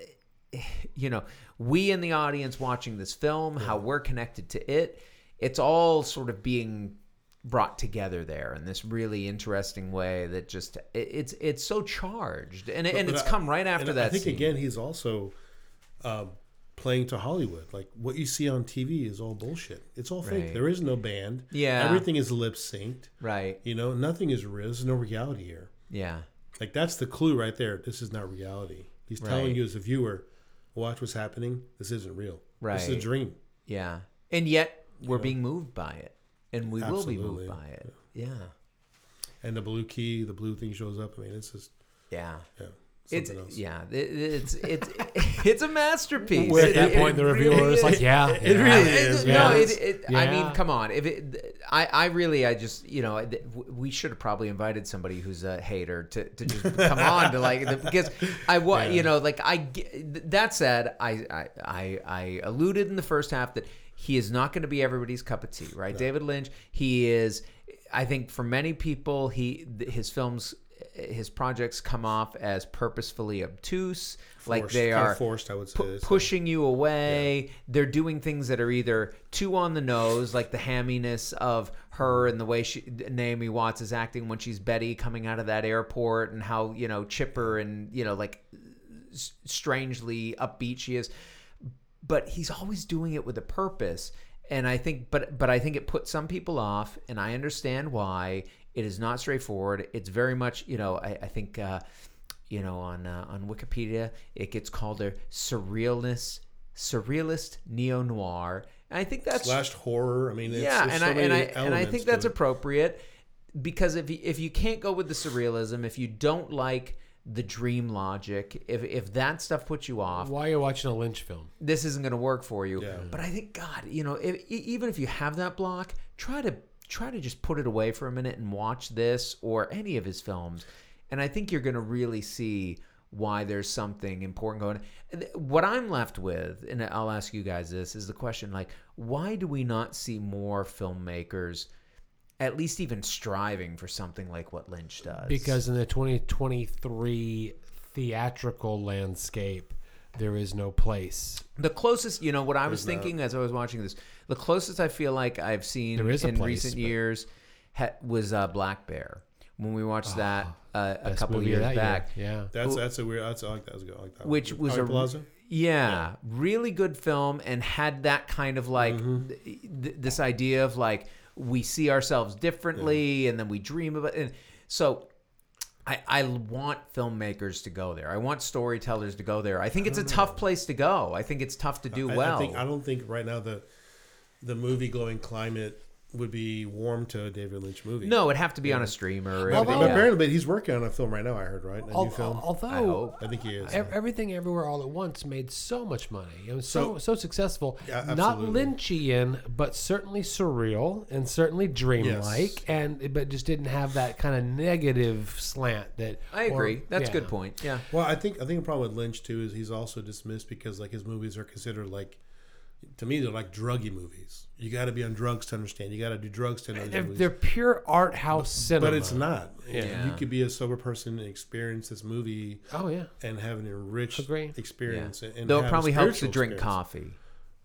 you know we in the audience watching this film how we're connected to it it's all sort of being brought together there in this really interesting way that just it, it's it's so charged and and But it's I- come right after and that I think scene. again he's also uh, playing to Hollywood. Like what you see on TV is all bullshit. It's all fake. Right. There is no band. Yeah. everything is lip synced. right You know, nothing is real. There's no reality here. yeah Like that's the clue right there. This is not reality. He's telling you as a viewer, watch what's happening. This isn't real. This is a dream. yeah and yet we're being moved by it and we will be Absolutely. moved by it yeah And the blue key, the blue thing shows up. I mean, it's just yeah yeah, it's else. yeah it, it's it's it's a masterpiece Where at that it point, the reviewer is like, "Yeah, It yeah. really I- is, No, man. it, it, I mean, come on. If it, I, I really, I just, you know, we should have probably invited somebody who's a hater to, to just come on to like the- because I wa you know, like I. That said, I, I, I, I alluded in the first half that he is not going to be everybody's cup of tea, right? David Lynch, he is. I think for many people, he his films. His projects come off as purposefully obtuse, like they are forced. I would say pu- pushing you away. They're doing things that are either too on the nose, like the hamminess of her and the way she Naomi Watts is acting when she's Betty coming out of that airport, and how you know chipper and you know like strangely upbeat she is. But he's always doing it with a purpose, and I think, but but I think it puts some people off, and I understand why. It is not straightforward. It's very much, you know, I, I think. Uh, you know, on uh, on Wikipedia, it gets called a surrealist, surrealist neo noir. And I think that's slashed horror. I mean, it's, yeah, and so I and I and I think that's it. appropriate because if you, if you can't go with the surrealism, if you don't like the dream logic, if if that stuff puts you off, Why are you watching a Lynch film? this isn't going to work for you. Yeah. But I think God, you know, if, even if you have that block, try to try to just put it away for a minute and watch this or any of his films, and I think you're going to really see why there's something important going. and What I'm left with, and I'll ask you guys this, is the question like, why do we not see more filmmakers? At least even striving for something like what Lynch does. Because in the 2023 theatrical landscape, there is no place. The closest, you know, what I was There's not. thinking as I was watching this, the closest I feel like I've seen There is a in place, recent but- years ha- was uh, Black Bear. When we watched that uh, a Best couple movie of years that back, year. Yeah. That's that's a weird. That's I like that. That's good. I like that. which one. was Aubrey a Plaza. yeah, really good film and had that kind of like Mm-hmm. th- th- this idea of like we see ourselves differently and then we dream about and so I, I want filmmakers to go there. I want storytellers to go there. I think it's a tough place to go. I think it's tough to do I, well. I think I don't think right now the the movie going climate would be warm to a David Lynch movie. No, it'd have to be on a streamer. But, It'd but be- yeah. apparently, but he's working on a film right now. I heard right, a Al- new film. Although I hope. I think he is. ev- everything everywhere all at once made so much money. It was so so, So- successful. Yeah, Not. Lynchian, but certainly surreal and certainly dreamlike, Yes. and but just didn't have that kind of negative slant that. I or- agree. That's a good point. Yeah. Well, I think I think the problem with Lynch too is he's also dismissed because like his movies are considered like, to me they're like druggy movies. You got to be on drugs to understand. You got to do drugs to understand. these They're, they're pure art house cinema. but it's not. Yeah. You could be a sober person and experience this movie Oh yeah. and have an enriched Agree. experience. And Though have it probably helps to drink experience. coffee.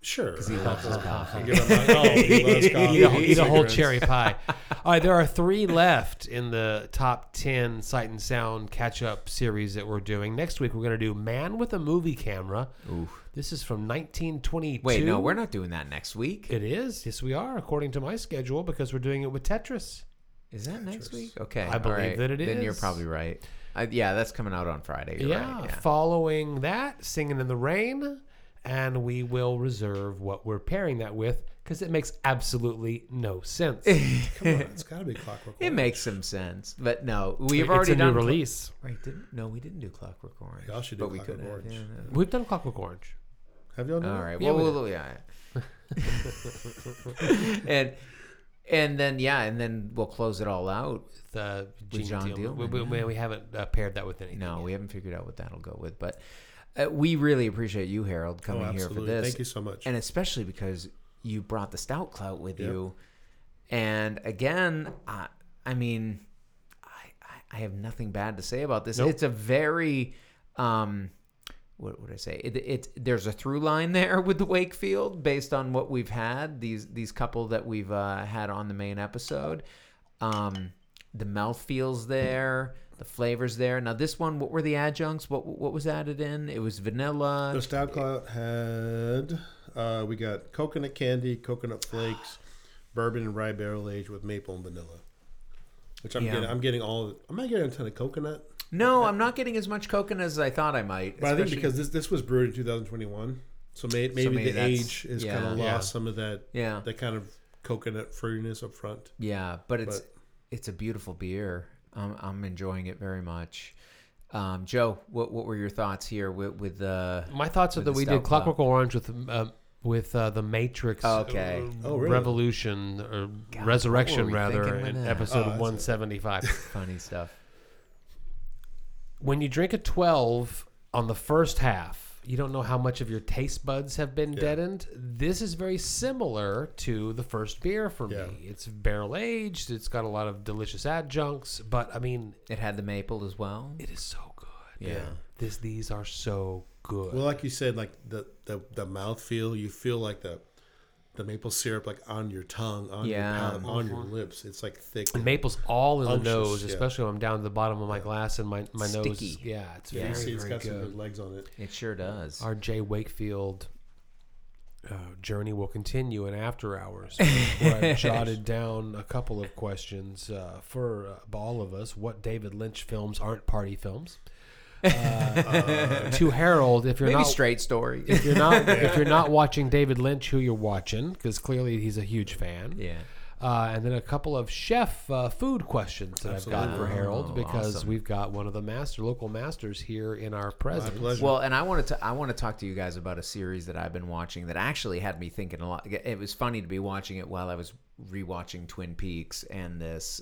Sure, Because He loves his coffee. Give him a- oh, he loves coffee. eat a, eat a whole cherry pie. All right, there are three left in the top 10 Sight and Sound catch up series that we're doing. Next week, we're going to do Man with a Movie Camera. Oof. This is from 1922. Wait, no, we're not doing that next week. It is. Yes, we are, according to my schedule, because we're doing it with Tetris. Is that next week? Okay, I believe right. that it Then you're probably right. I, yeah, that's coming out on Friday. Yeah, right. Yeah. Following that, Singing in the Rain. And we will reserve what we're pairing that with because it makes absolutely no sense. Come on, it's got to be Clockwork. Orange. It makes some sense, but no, we've it's already a done new Clo- release. Right? Didn't no, we didn't do Clockwork Orange. Y'all should do but we Clockwork could have. Orange. Yeah, no. We've done Clockwork Orange. Have y'all done All it? right. Yeah, Well, we we'll, yeah. and and then yeah, and then we'll close it all out. With, uh, Gene John Dielman. We, Dielman, we, we haven't uh, paired that with anything. No, yet. we haven't figured out what that'll go with, but uh, we really appreciate you, Harold, Oh, coming here for this, Thank you so much. and especially because you brought the stout clout with Yep. you. And again, I, I mean, I, I- have nothing bad to say about this. Nope. It's a very, um, what would I say? It, it's there's a through line there with the Wakefield based on what we've had these these couple that we've uh, had on the main episode. Um, the mouth feels there, the flavors there. Now this one, what were the adjuncts? What what was added in? It was vanilla. the Stout Cloud had uh, we got coconut candy, coconut flakes, bourbon and rye barrel aged with maple and vanilla. Which I'm Yeah. getting. I'm getting all. I'm not getting a ton of coconut, No, I'm not getting as much coconut as I thought I might. but I think because this this was brewed in 2021, so may, maybe, maybe the age is yeah. kind of lost Yeah. some of that yeah, that kind of coconut fruitiness up front. yeah, but it's But- it's a beautiful beer. I'm I'm enjoying it very much. Um, Joe, what what were your thoughts here with with the? My thoughts are that we did Clockwork Orange with uh, with uh, the Matrix. Okay. uh, Oh, really? Revolution or God, Resurrection what were we rather thinking in that? episode Oh, 175. funny stuff? when you drink a 12 on the first half, you don't know how much of your taste buds have been Yeah. deadened. This is very similar to the first beer for Yeah. me. It's barrel aged, it's got a lot of delicious adjuncts, but I mean, It had the maple as well. it is so good. Yeah. This these are so good. Well, like you said, like the the the mouth feel, you feel like the the maple syrup like on your tongue, on Yeah. your palate, on your lips. It's like thick. and maple's all in the Unctuous, nose, yeah. especially when I'm down to the bottom of my glass and my, my nose. Sticky. Yeah, it's Yeah. Very, see, it's very got some good. good legs on it. It sure does. Our J. Wakefield uh, journey will continue in after hours, where I've jotted down a couple of questions uh, for uh, all of us. What David Lynch films aren't party films? Uh, to Harold, if you're Maybe not straight story. if you're not if you're not watching David Lynch, who you're watching, because clearly he's a huge fan. yeah. Uh, and then a couple of chef uh, food questions that I've got for Harold Oh, because awesome. we've got one of the master local masters here in our presence. pleasure. Well, and I wanted to I want to talk to you guys about a series that I've been watching that actually had me thinking a lot. It was funny to be watching it while I was rewatching Twin Peaks and this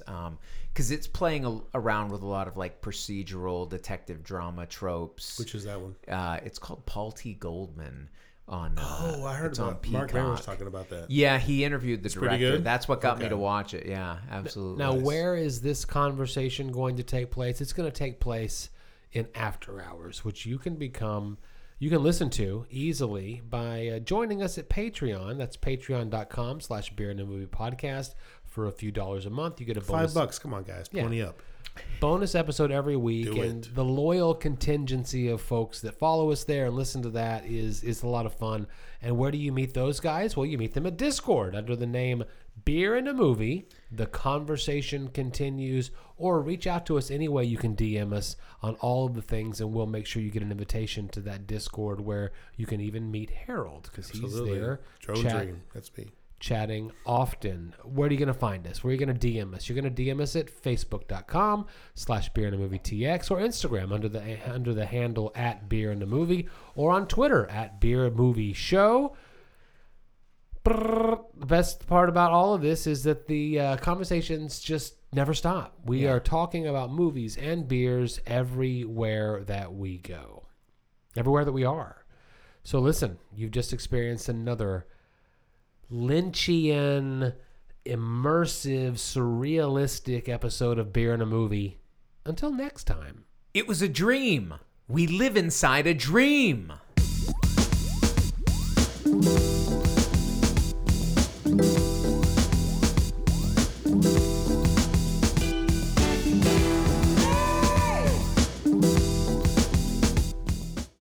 because it's playing a, around with a lot of like procedural detective drama tropes. Which is that one? uh, it's called Paul T. Goldman on. Uh, Oh, I heard it's on about Marc Maron was talking about that. Yeah, he interviewed the pretty director. good? That's what got me to watch it. Yeah, absolutely. Now, Nice. where is this conversation going to take place? It's going to take place in after hours, which you can become, you can listen to easily by uh, joining us at Patreon. That's patreon.com slash beer and a movie podcast. For a few dollars a month, you get a bonus, Five bucks. Come on, guys. Yeah. Twenty up. Bonus episode every week. Do and it. the loyal contingency of folks that follow us there and listen to that is, is a lot of fun. And where do you meet those guys? Well, you meet them at Discord under the name Beer and a Movie. The conversation continues, or reach out to us any way you can DM us on all of the things, and we'll make sure you get an invitation to that Discord where you can even meet Harold because he's there. Drone chat- Dream. That's me. Chatting often. Where are you going to find us? Where are you going to DM us? You're going to DM us at facebook.com slash beer and a movie TX or Instagram under the under the handle at beer and a movie or on Twitter at beer movie show. The best part about all of this is that the uh, conversations just never stop. We Yeah. are talking about movies and beers everywhere that we go, everywhere that we are. So listen, you've just experienced another Lynchian, immersive, surrealistic episode of Beer in a Movie. Until next time. It was a dream. We live inside a dream.